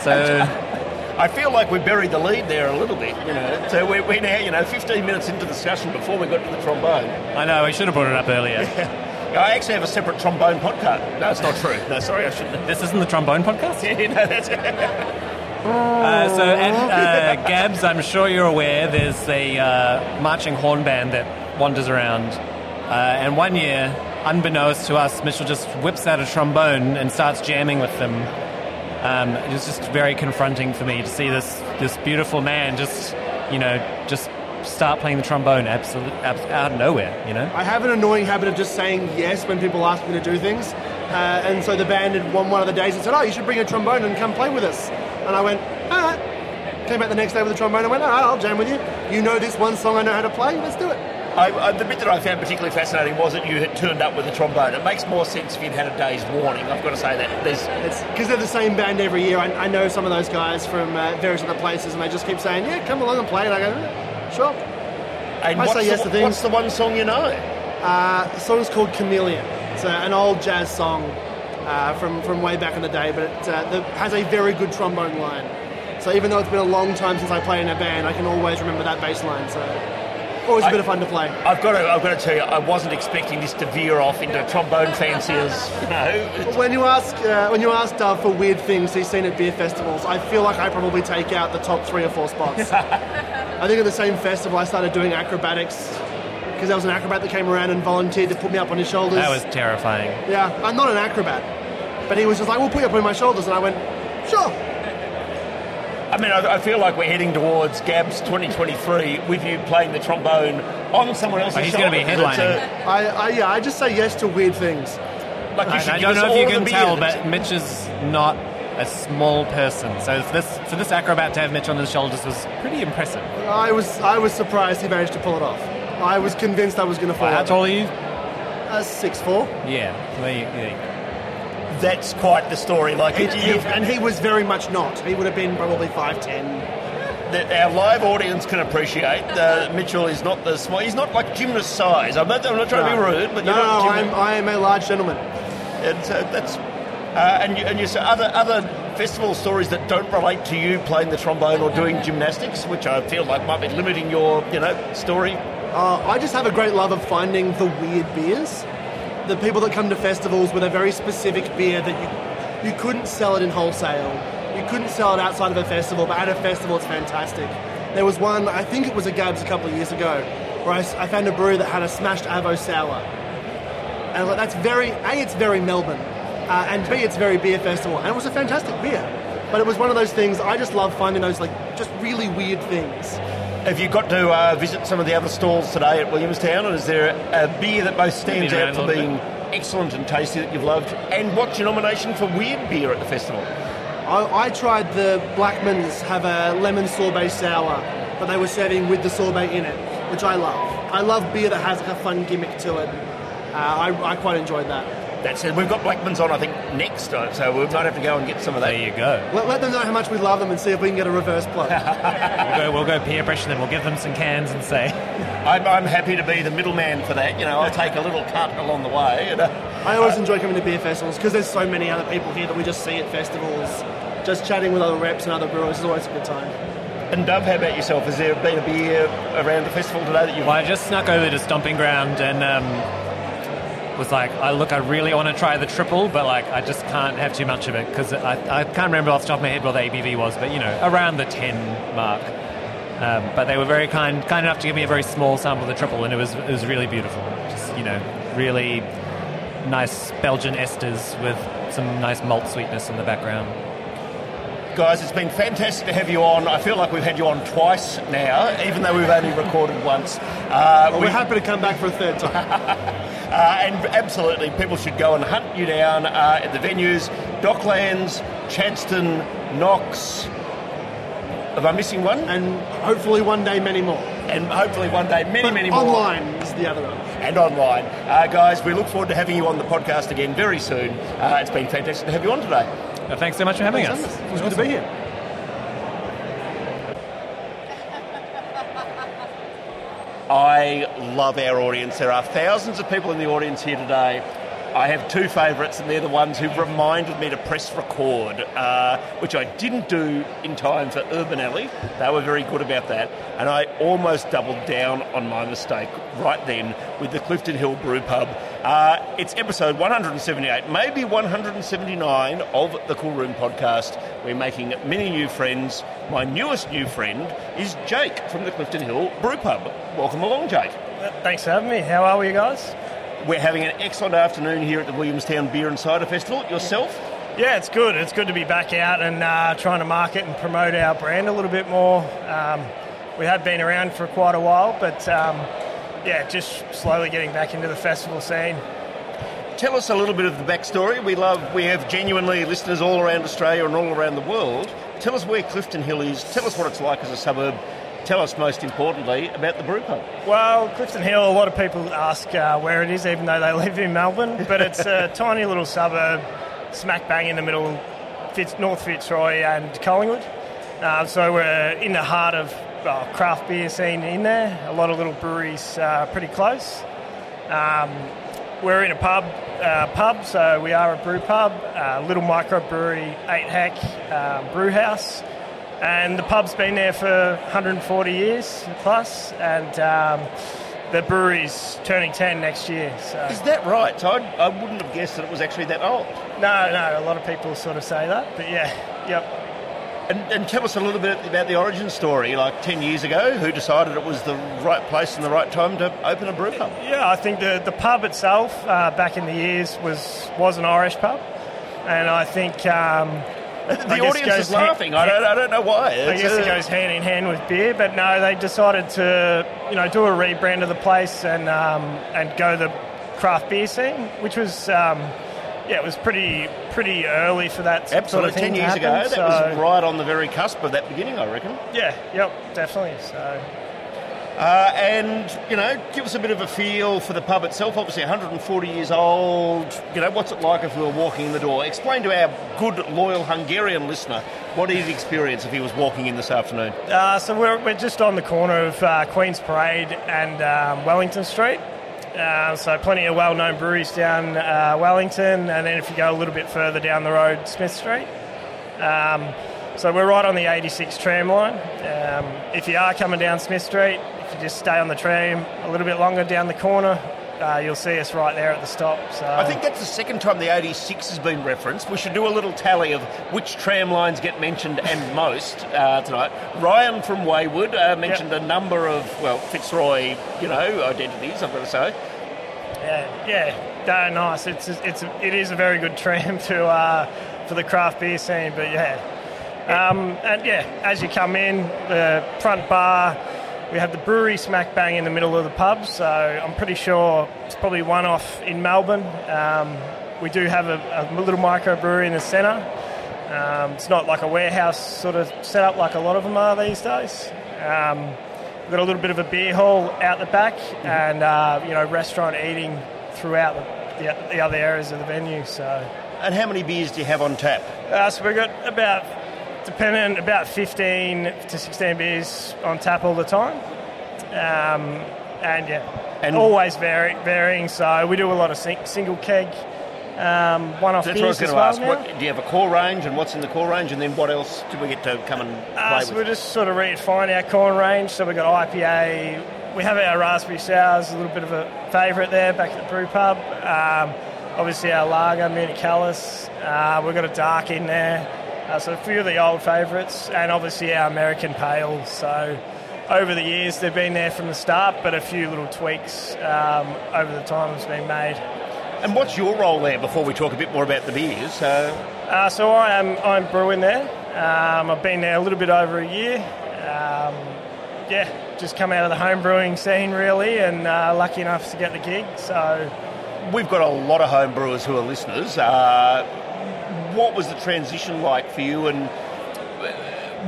S3: So
S1: I feel like we buried the lead there a little bit, you know. So we're, we're now, you know, 15 minutes into the discussion before we got to the trombone.
S3: I know we should have brought it up earlier.
S1: I actually have a separate trombone podcast. No, it's not true. No, sorry, I shouldn't.
S3: This isn't the trombone podcast.
S1: Yeah, no, that's
S3: Uh, so at uh, Gabs, I'm sure you're aware, there's a uh, marching horn band that wanders around. Uh, and one year, unbeknownst to us, Mitchell just whips out a trombone and starts jamming with them. Um, it was just very confronting for me to see this this beautiful man just, you know, just start playing the trombone absolutely out of nowhere. You know.
S5: I have an annoying habit of just saying yes when people ask me to do things. Uh, and so the band had one, one of the days and said, Oh, you should bring a trombone and come play with us. And I went, All right. Came back the next day with a trombone and went, All right, I'll jam with you. You know this one song I know how to play, let's do it.
S1: I, I, the bit that I found particularly fascinating was that you had turned up with a trombone. It makes more sense if you'd had a day's warning. I've got to say that.
S5: Because they're the same band every year. I, I know some of those guys from uh, various other places, and they just keep saying, "Yeah, come along and play." And I go, "Yeah, "Sure."
S1: and
S5: I say yes
S1: the,
S5: to things.
S1: what's the one song you know?
S5: Uh, the song's called Chameleon. It's uh, an old jazz song uh, from from way back in the day, but it uh, the, has a very good trombone line. So even though it's been a long time since I played in a band, I can always remember that bass line. So always a
S1: I-
S5: bit of fun to play.
S1: I've got to, I've got to tell you, I wasn't expecting this to veer off into trombone fanciers. You know,
S5: When you ask uh, when you ask Dove for weird things he's seen at beer festivals, I feel like I probably take out the top three or four spots. I think at the same festival I started doing acrobatics because there was an acrobat that came around and volunteered to put me up on his shoulders.
S3: That was terrifying.
S5: yeah, I'm not an acrobat, but he was just like, "We'll put you up on my shoulders," and I went, "Sure."
S1: I mean, I, I feel like we're heading towards Gabs 2023 with you playing the trombone on someone else's
S3: Oh, he's gonna be headlining.
S5: I, I yeah, I just say yes to weird things.
S1: like you
S3: I,
S1: should
S3: I don't know
S1: all
S3: if you can tell,
S1: that's-
S3: but Mitch is not a small person. So this for this acrobat to have Mitch on his shoulders was pretty impressive.
S5: I was I was surprised he managed to pull it off. I was convinced I was going to fall.
S3: How
S5: off.
S3: tall are you?
S5: Uh, six four.
S3: Yeah. There you, there you go.
S1: that's quite the story. Like
S5: He,
S1: it,
S5: he- and he was very much not. He would have been probably five ten.
S1: that our live audience can appreciate. Uh, Mitchell is not the small. He's not like gymnast size. I'm not, I'm not trying to be rude, but
S5: no,
S1: you're not
S5: no,
S1: gymnast-
S5: I'm I am a large gentleman.
S1: And so that's uh, and you, and you say other other festival stories that don't relate to you playing the trombone or doing gymnastics, which I feel like might be limiting your you know story.
S5: Uh, I just have a great love of finding the weird beers. The people that come to festivals with a very specific beer that you you couldn't sell it in wholesale. You couldn't sell it outside of a festival, but at a festival it's fantastic. There was one, I think it was a Gabs a couple of years ago, where I found a brewery that had a smashed Avo sour. And I like, that's very, A, it's very Melbourne, uh, and B, it's very beer festival. And it was a fantastic beer. But it was one of those things, I just love finding those, like, just really weird things.
S1: Have you got to uh, visit some of the other stalls today at Williamstown? And is there a beer that both stands out for
S3: a little
S1: being excellent and tasty that you've loved? And what's your nomination for weird beer at the festival?
S5: I, I tried the Blackmans have a lemon sorbet sour that they were serving with the sorbet in it, which I love. I love beer that has like a fun gimmick to it. Uh, I, I quite enjoyed that.
S1: That's it. We've got Blackman's on, I think, next, uh, so we might have to go and get some of that.
S3: There you go.
S5: Let, let them know how much we love them and see if we can get a reverse plug.
S3: We'll go, we'll go peer pressure them. We'll give them some cans and say,
S1: I'm, I'm happy to be the middleman for that. You know, I'll take a little cut along the way. And, uh,
S5: I always enjoy coming to beer festivals because there's so many other people here that we just see at festivals. Just chatting with other reps and other brewers is always a good time.
S1: and Dove, how about yourself? Has there been a beer around the festival today that you've
S3: Well, I just snuck over to Stomping Ground and um, was like, I look, I really want to try the triple, but like, I just can't have too much of it because I, I can't remember off the top of my head what the ABV was, but you know, around the 10 mark. Um, but they were very kind, kind enough to give me a very small sample of the triple, and it was it was really beautiful. Just you know, really nice Belgian esters with some nice malt sweetness in the background.
S1: Guys, it's been fantastic to have you on. I feel like we've had you on twice now, even though we've only recorded once. Uh,
S5: Well,
S1: we-
S5: we're happy to come back for a third time.
S1: uh, and absolutely, people should go and hunt you down uh, at the venues Docklands, Chadstone, Knox. Am I missing one?
S5: and hopefully one day many more.
S1: And hopefully one day, many,
S5: But
S1: many more.
S5: online is the other one.
S1: And online. Uh, guys, we look forward to having you on the podcast again very soon. Uh, it's been fantastic to have you on today.
S3: Uh, thanks so much for having us.
S5: It was good to be here.
S1: I love our audience. There are thousands of people in the audience here today. I have two favourites, and they're the ones who've reminded me to press record, uh, which I didn't do in time for Urban Alley. They were very good about that, and I almost doubled down on my mistake right then with the Clifton Hill Brew Pub. Uh, it's episode 178, maybe 179 of the Cool Room podcast. We're making many new friends. My newest new friend is Jake from the Clifton Hill Brew Pub. Welcome along, Jake.
S6: Thanks for having me. How are we, guys?
S1: We're having an excellent afternoon here at the Williamstown Beer and Cider Festival. Yourself?
S6: Yeah, it's good. It's good to be back out and uh, trying to market and promote our brand a little bit more. Um, we have been around for quite a while, but um, yeah, just slowly getting back into the festival scene.
S1: Tell us a little bit of the backstory. We love, we have genuinely listeners all around Australia and all around the world. Tell us where Clifton Hill is. Tell us what it's like as a suburb. Tell us most importantly about the brew pub.
S6: Well, Clifton Hill, a lot of people ask uh, where it is, even though they live in Melbourne, but it's a tiny little suburb, smack bang in the middle, Fitz, North Fitzroy and Collingwood. Uh, so we're in the heart of uh, craft beer scene in there. A lot of little breweries uh, pretty close. Um, we're in a pub, uh, pub, so we are a brew pub, a little microbrewery, eight hec um, brew house, and the pub's been there for 140 years plus, and um, the brewery's turning 10 next year. So
S1: Is that right? I, I wouldn't have guessed that it was actually that old.
S6: no, no, a lot of people sort of say that, but yeah, yep.
S1: And, and tell us a little bit about the origin story. Like 10 years ago, who decided it was the right place and the right time to open a brew pub?
S6: Yeah, I think the, the pub itself uh, back in the years was was an Irish pub, and I think um,
S1: The
S6: guess
S1: audience is
S6: hand-
S1: laughing. I don't, I don't know why.
S6: I
S1: It's,
S6: guess
S1: uh,
S6: it goes hand in hand with beer. But no, they decided to you know do a rebrand of the place and um, and go the craft beer scene, which was. Um, yeah, it was pretty pretty early for that sort of thing
S1: 10
S6: to
S1: years ago,
S6: happen,
S1: that
S6: so-
S1: was right on the very cusp of that beginning, I reckon.
S6: Yeah, yep, definitely. So
S1: Uh, and, you know, give us a bit of a feel for the pub itself. Obviously, 140 years old. You know, what's it like if we were walking in the door? Explain to our good, loyal Hungarian listener what he'd experience if he was walking in this afternoon.
S6: Uh, so we're, we're just on the corner of uh, Queen's Parade and um, Wellington Street. Uh, so plenty of well-known breweries down uh, Wellington, and then if you go a little bit further down the road, Smith Street. Um, so we're right on the 86 tram line. Um, if you are coming down Smith Street, just stay on the tram a little bit longer down the corner, uh, you'll see us right there at the stop. So
S1: I think that's the second time the 86 has been referenced. We should do a little tally of which tram lines get mentioned and most uh, tonight. Ryan from Wayward uh, mentioned a number of, well, Fitzroy, you know, identities, I've got to say.
S6: Yeah, yeah, no, nice. It's it's it is a very good tram to uh, for the craft beer scene, but yeah, um, and yeah, as you come in, the front bar, we have the brewery smack bang in the middle of the pub. So I'm pretty sure it's probably one off in Melbourne. Um, we do have a, a little microbrewery in the centre. Um, it's not like a warehouse sort of setup like a lot of them are these days. Um, We've got a little bit of a beer hall out the back, and uh, you know, restaurant eating throughout the, the, the other areas of the venue. So,
S1: And how many beers do you have on tap?
S6: uh, so we've got about, depending, about 15 to 16 beers on tap all the time, um, and yeah,
S1: And-
S6: always vary, varying. So we do a lot of sing, single keg, um, one-off
S1: That's what I was going to
S6: well
S1: ask. What, do you have a core range, and what's in the core range, and then what else do we get to come and play
S6: Uh, so
S1: with?
S6: we're just sort of redefining our core range. So we've got IPA. We have our raspberry sours, a little bit of a favourite there back at the brew pub. Um, obviously our lager, Munich Helles. Uh, we've got a dark in there. Uh, so a few of the old favourites, and obviously our American pale. So over the years they've been there from the start, but a few little tweaks um, over the time has been made.
S1: And what's your role there before we talk a bit more about the beers? Uh,
S6: Uh, so I am I'm brewing there. Um, I've been there a little bit over a year. Um, yeah, just come out of the home brewing scene really, and uh, lucky enough to get the gig. So
S1: we've got a lot of home brewers who are listeners. Uh, what was the transition like for you, and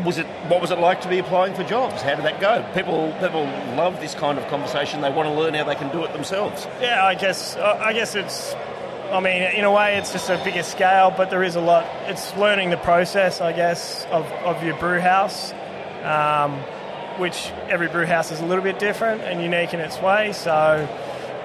S1: was it what was it like to be applying for jobs? How did that go? People people love this kind of conversation. They want to learn how they can do it themselves.
S6: yeah, I guess I guess it's. I mean, in a way, it's just a bigger scale, but there is a lot. It's learning the process, I guess, of, of your brew house, um, which every brew house is a little bit different and unique in its way. So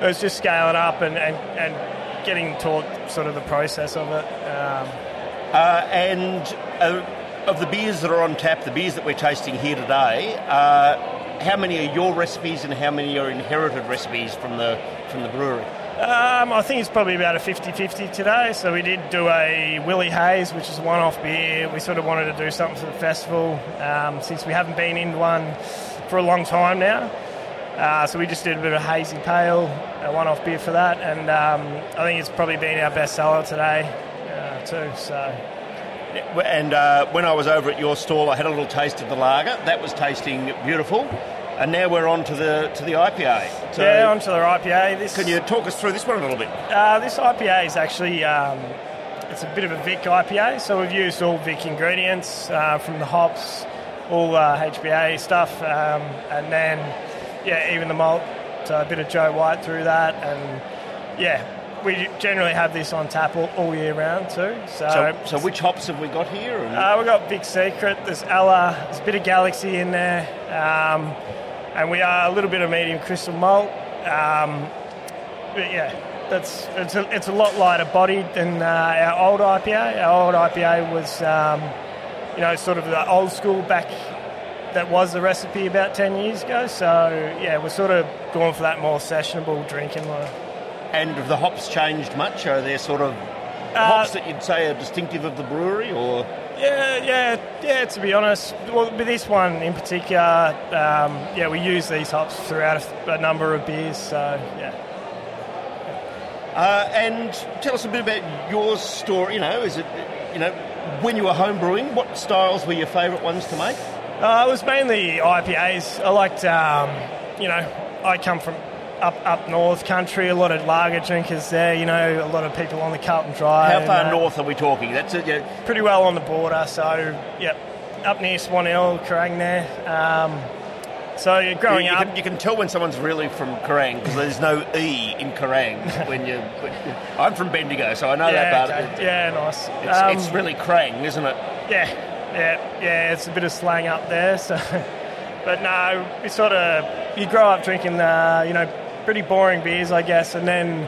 S6: it's just scaling up and, and, and getting taught sort of the process of it. Um,
S1: Uh, and uh, of the beers that are on tap, the beers that we're tasting here today, uh, how many are your recipes, and how many are inherited recipes from the from the brewery?
S6: Um, I think it's probably about a 50-50 today. So we did do a Willie Hayes, which is a one-off beer. We sort of wanted to do something for the festival um, since we haven't been in one for a long time now. Uh, so we just did a bit of hazy pale, a one-off beer for that, and um, I think it's probably been our best seller today too. So
S1: And uh, when I was over at your stall, I had a little taste of the lager. That was tasting beautiful. And now we're on to the to the IPA. So
S6: yeah, onto the IPA. This
S1: can you talk us through this one a little bit?
S6: Uh, this IPA is actually um, it's a bit of a Vic IPA, so we've used all Vic ingredients uh, from the hops, all uh, HPA stuff, um, and then yeah, even the malt, so a bit of Joe White through that, and yeah, we generally have this on tap all, all year round too. So,
S1: So, so which hops have we got here?
S6: Uh, we've got Vic Secret, there's Ella, there's a bit of Galaxy in there, um, and we are a little bit of medium crystal malt. Um, but yeah, that's it's a, it's a lot lighter bodied than uh, our old IPA. Our old IPA was, um, you know, sort of the old school back. That was the recipe about ten years ago. So yeah, we're sort of going for that more sessionable drinking one.
S1: And have the hops changed much? Are there sort of
S6: Uh,
S1: hops that you'd say are distinctive of the brewery, or
S6: Yeah, yeah, yeah. To be honest, well, with this one in particular, um, yeah, we use these hops throughout a, a number of beers. So yeah.
S1: uh, and tell us a bit about your story. You know, is it you know when you were home brewing, what styles were your favourite ones to make?
S6: Uh, it was mainly IPAs. I liked, um, you know, I come from up up north country. A lot of lager drinkers there. You know, a lot of people on the Carlton Draught.
S1: How far
S6: uh,
S1: north are we talking? That's it. Yeah.
S6: Pretty well on the border. So yep, up near Swan Hill, Kerang there. Um, so
S1: You,
S6: growing
S1: you
S6: up,
S1: can, you can tell when someone's really from Kerang because there's no E in Kerang when you. I'm from Bendigo, so I know that
S6: yeah,
S1: part.
S6: okay.
S1: It-
S6: yeah, nice.
S1: It's,
S6: Um,
S1: it's really Krang, isn't it?
S6: Yeah, yeah, yeah. It's a bit of slang up there. So, but no, you sort of you grow up drinking, uh, you know, pretty boring beers, I guess, and then,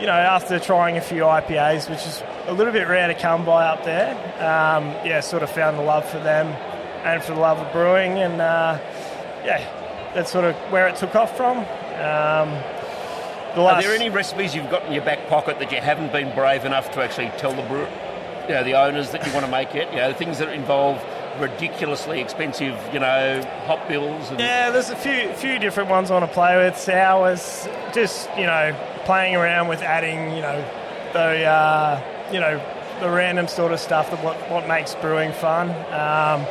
S6: you know, after trying a few IPAs, which is a little bit rare to come by up there, um, yeah, sort of found the love for them and for the love of brewing, and uh, yeah, that's sort of where it took off from. Um, the
S1: Are there any recipes you've got in your back pocket that you haven't been brave enough to actually tell the brew, you know, the owners that you want to make it? You know, things that involve ridiculously expensive, you know, hop bills and
S6: Yeah, there's a few few different ones I want to play with. Sours, just you know, playing around with adding, you know, the uh, you know the random sort of stuff that what what makes brewing fun. Um,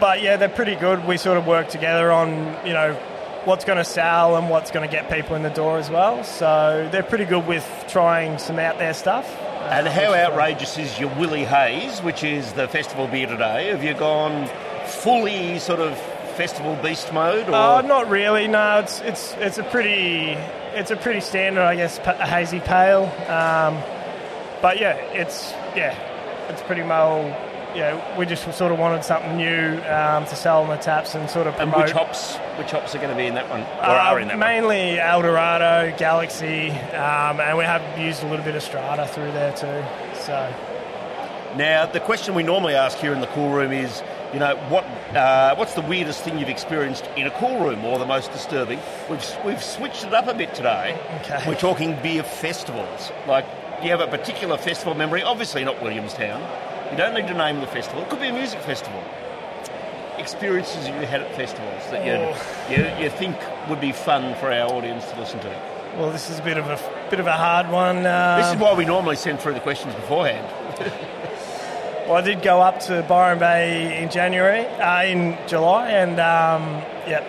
S6: but yeah, they're pretty good. We sort of work together on you know what's going to sell and what's going to get people in the door as well. So they're pretty good with trying some out there stuff.
S1: And
S6: Uh,
S1: how outrageous is your Willie Hayes, which is the festival beer today? Have you gone fully sort of festival beast mode? Or?
S6: Oh, not really. No, it's it's it's a pretty it's a pretty standard, I guess, pa- hazy pale. Um, but yeah, it's yeah, it's pretty well. Yeah, we just sort of wanted something new um, to sell on the taps and sort of
S1: and
S6: promote.
S1: which hops? Which hops are going to be in that one? Or
S6: Uh,
S1: are in that one?
S6: mainly Eldorado, Galaxy, um, and we have used a little bit of Strata through there too. So
S1: Now, the question we normally ask here in the cool room is, you know, what uh, what's the weirdest thing you've experienced in a cool room, or the most disturbing? We've we've switched it up a bit today.
S6: Okay.
S1: We're talking beer festivals. Like, do you have a particular festival memory? Obviously, not Williamstown. You don't need to name the festival. It could be a music festival. Experiences you had at festivals that you
S6: Oh.
S1: you you think would be fun for our audience to listen to.
S6: well, this is a bit of a bit of a hard one. Uh,
S1: This is why we normally send through the questions beforehand.
S6: Well, I did go up to Byron Bay in January, uh, in July, and um, yeah,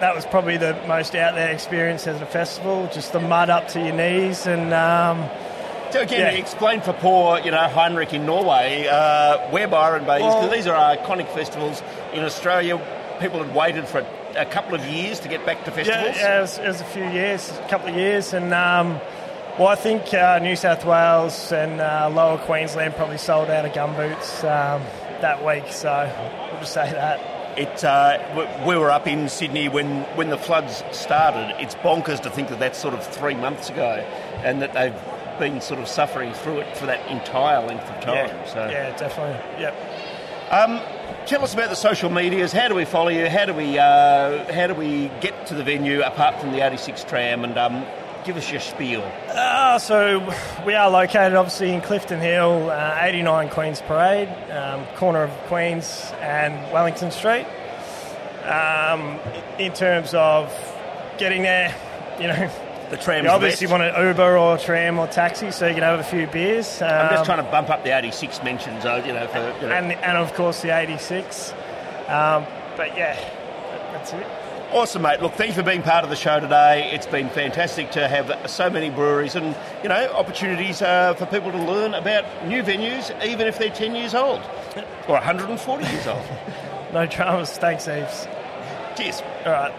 S6: that was probably the most out there experience as a festival. Just the mud up to your knees, and um,
S1: So again,
S6: Yeah.
S1: explain for poor, you know, Heinrich in Norway uh, where Byron Bay is, because these are iconic festivals in Australia. People had waited for a, a couple of years to get back to festivals.
S6: yeah, it was, it was a few years, a couple of years, and um, well, I think uh, New South Wales and uh, Lower Queensland probably sold out of gumboots um, that week. So we'll just say that.
S1: It, uh, we were up in Sydney when, when the floods started. It's bonkers to think that that's sort of three months ago, and that they've been sort of suffering through it for that entire length of time.
S6: Yeah,
S1: So,
S6: yeah, definitely. Yep.
S1: Um, tell us about the social medias. How do we follow you? How do we uh, how do we get to the venue apart from the 86 tram? And um, give us your spiel.
S6: Uh, so we are located obviously in Clifton Hill, uh, 89 Queens Parade, um, corner of Queens and Wellington Street. Um, in terms of getting there, you know,
S1: The tram's
S6: you obviously want an Uber or tram or taxi so you can have a few beers.
S1: I'm just
S6: Um,
S1: trying to bump up the 86 mentions, you know, for you know.
S6: and, and of course the 86. Um, but yeah, that's it.
S1: Awesome, mate. Look, thank you for being part of the show today. It's been fantastic to have so many breweries and, you know, opportunities uh, for people to learn about new venues, even if they're 10 years old or 140 years old.
S6: No dramas. Thanks, Eves.
S1: Cheers.
S6: All right.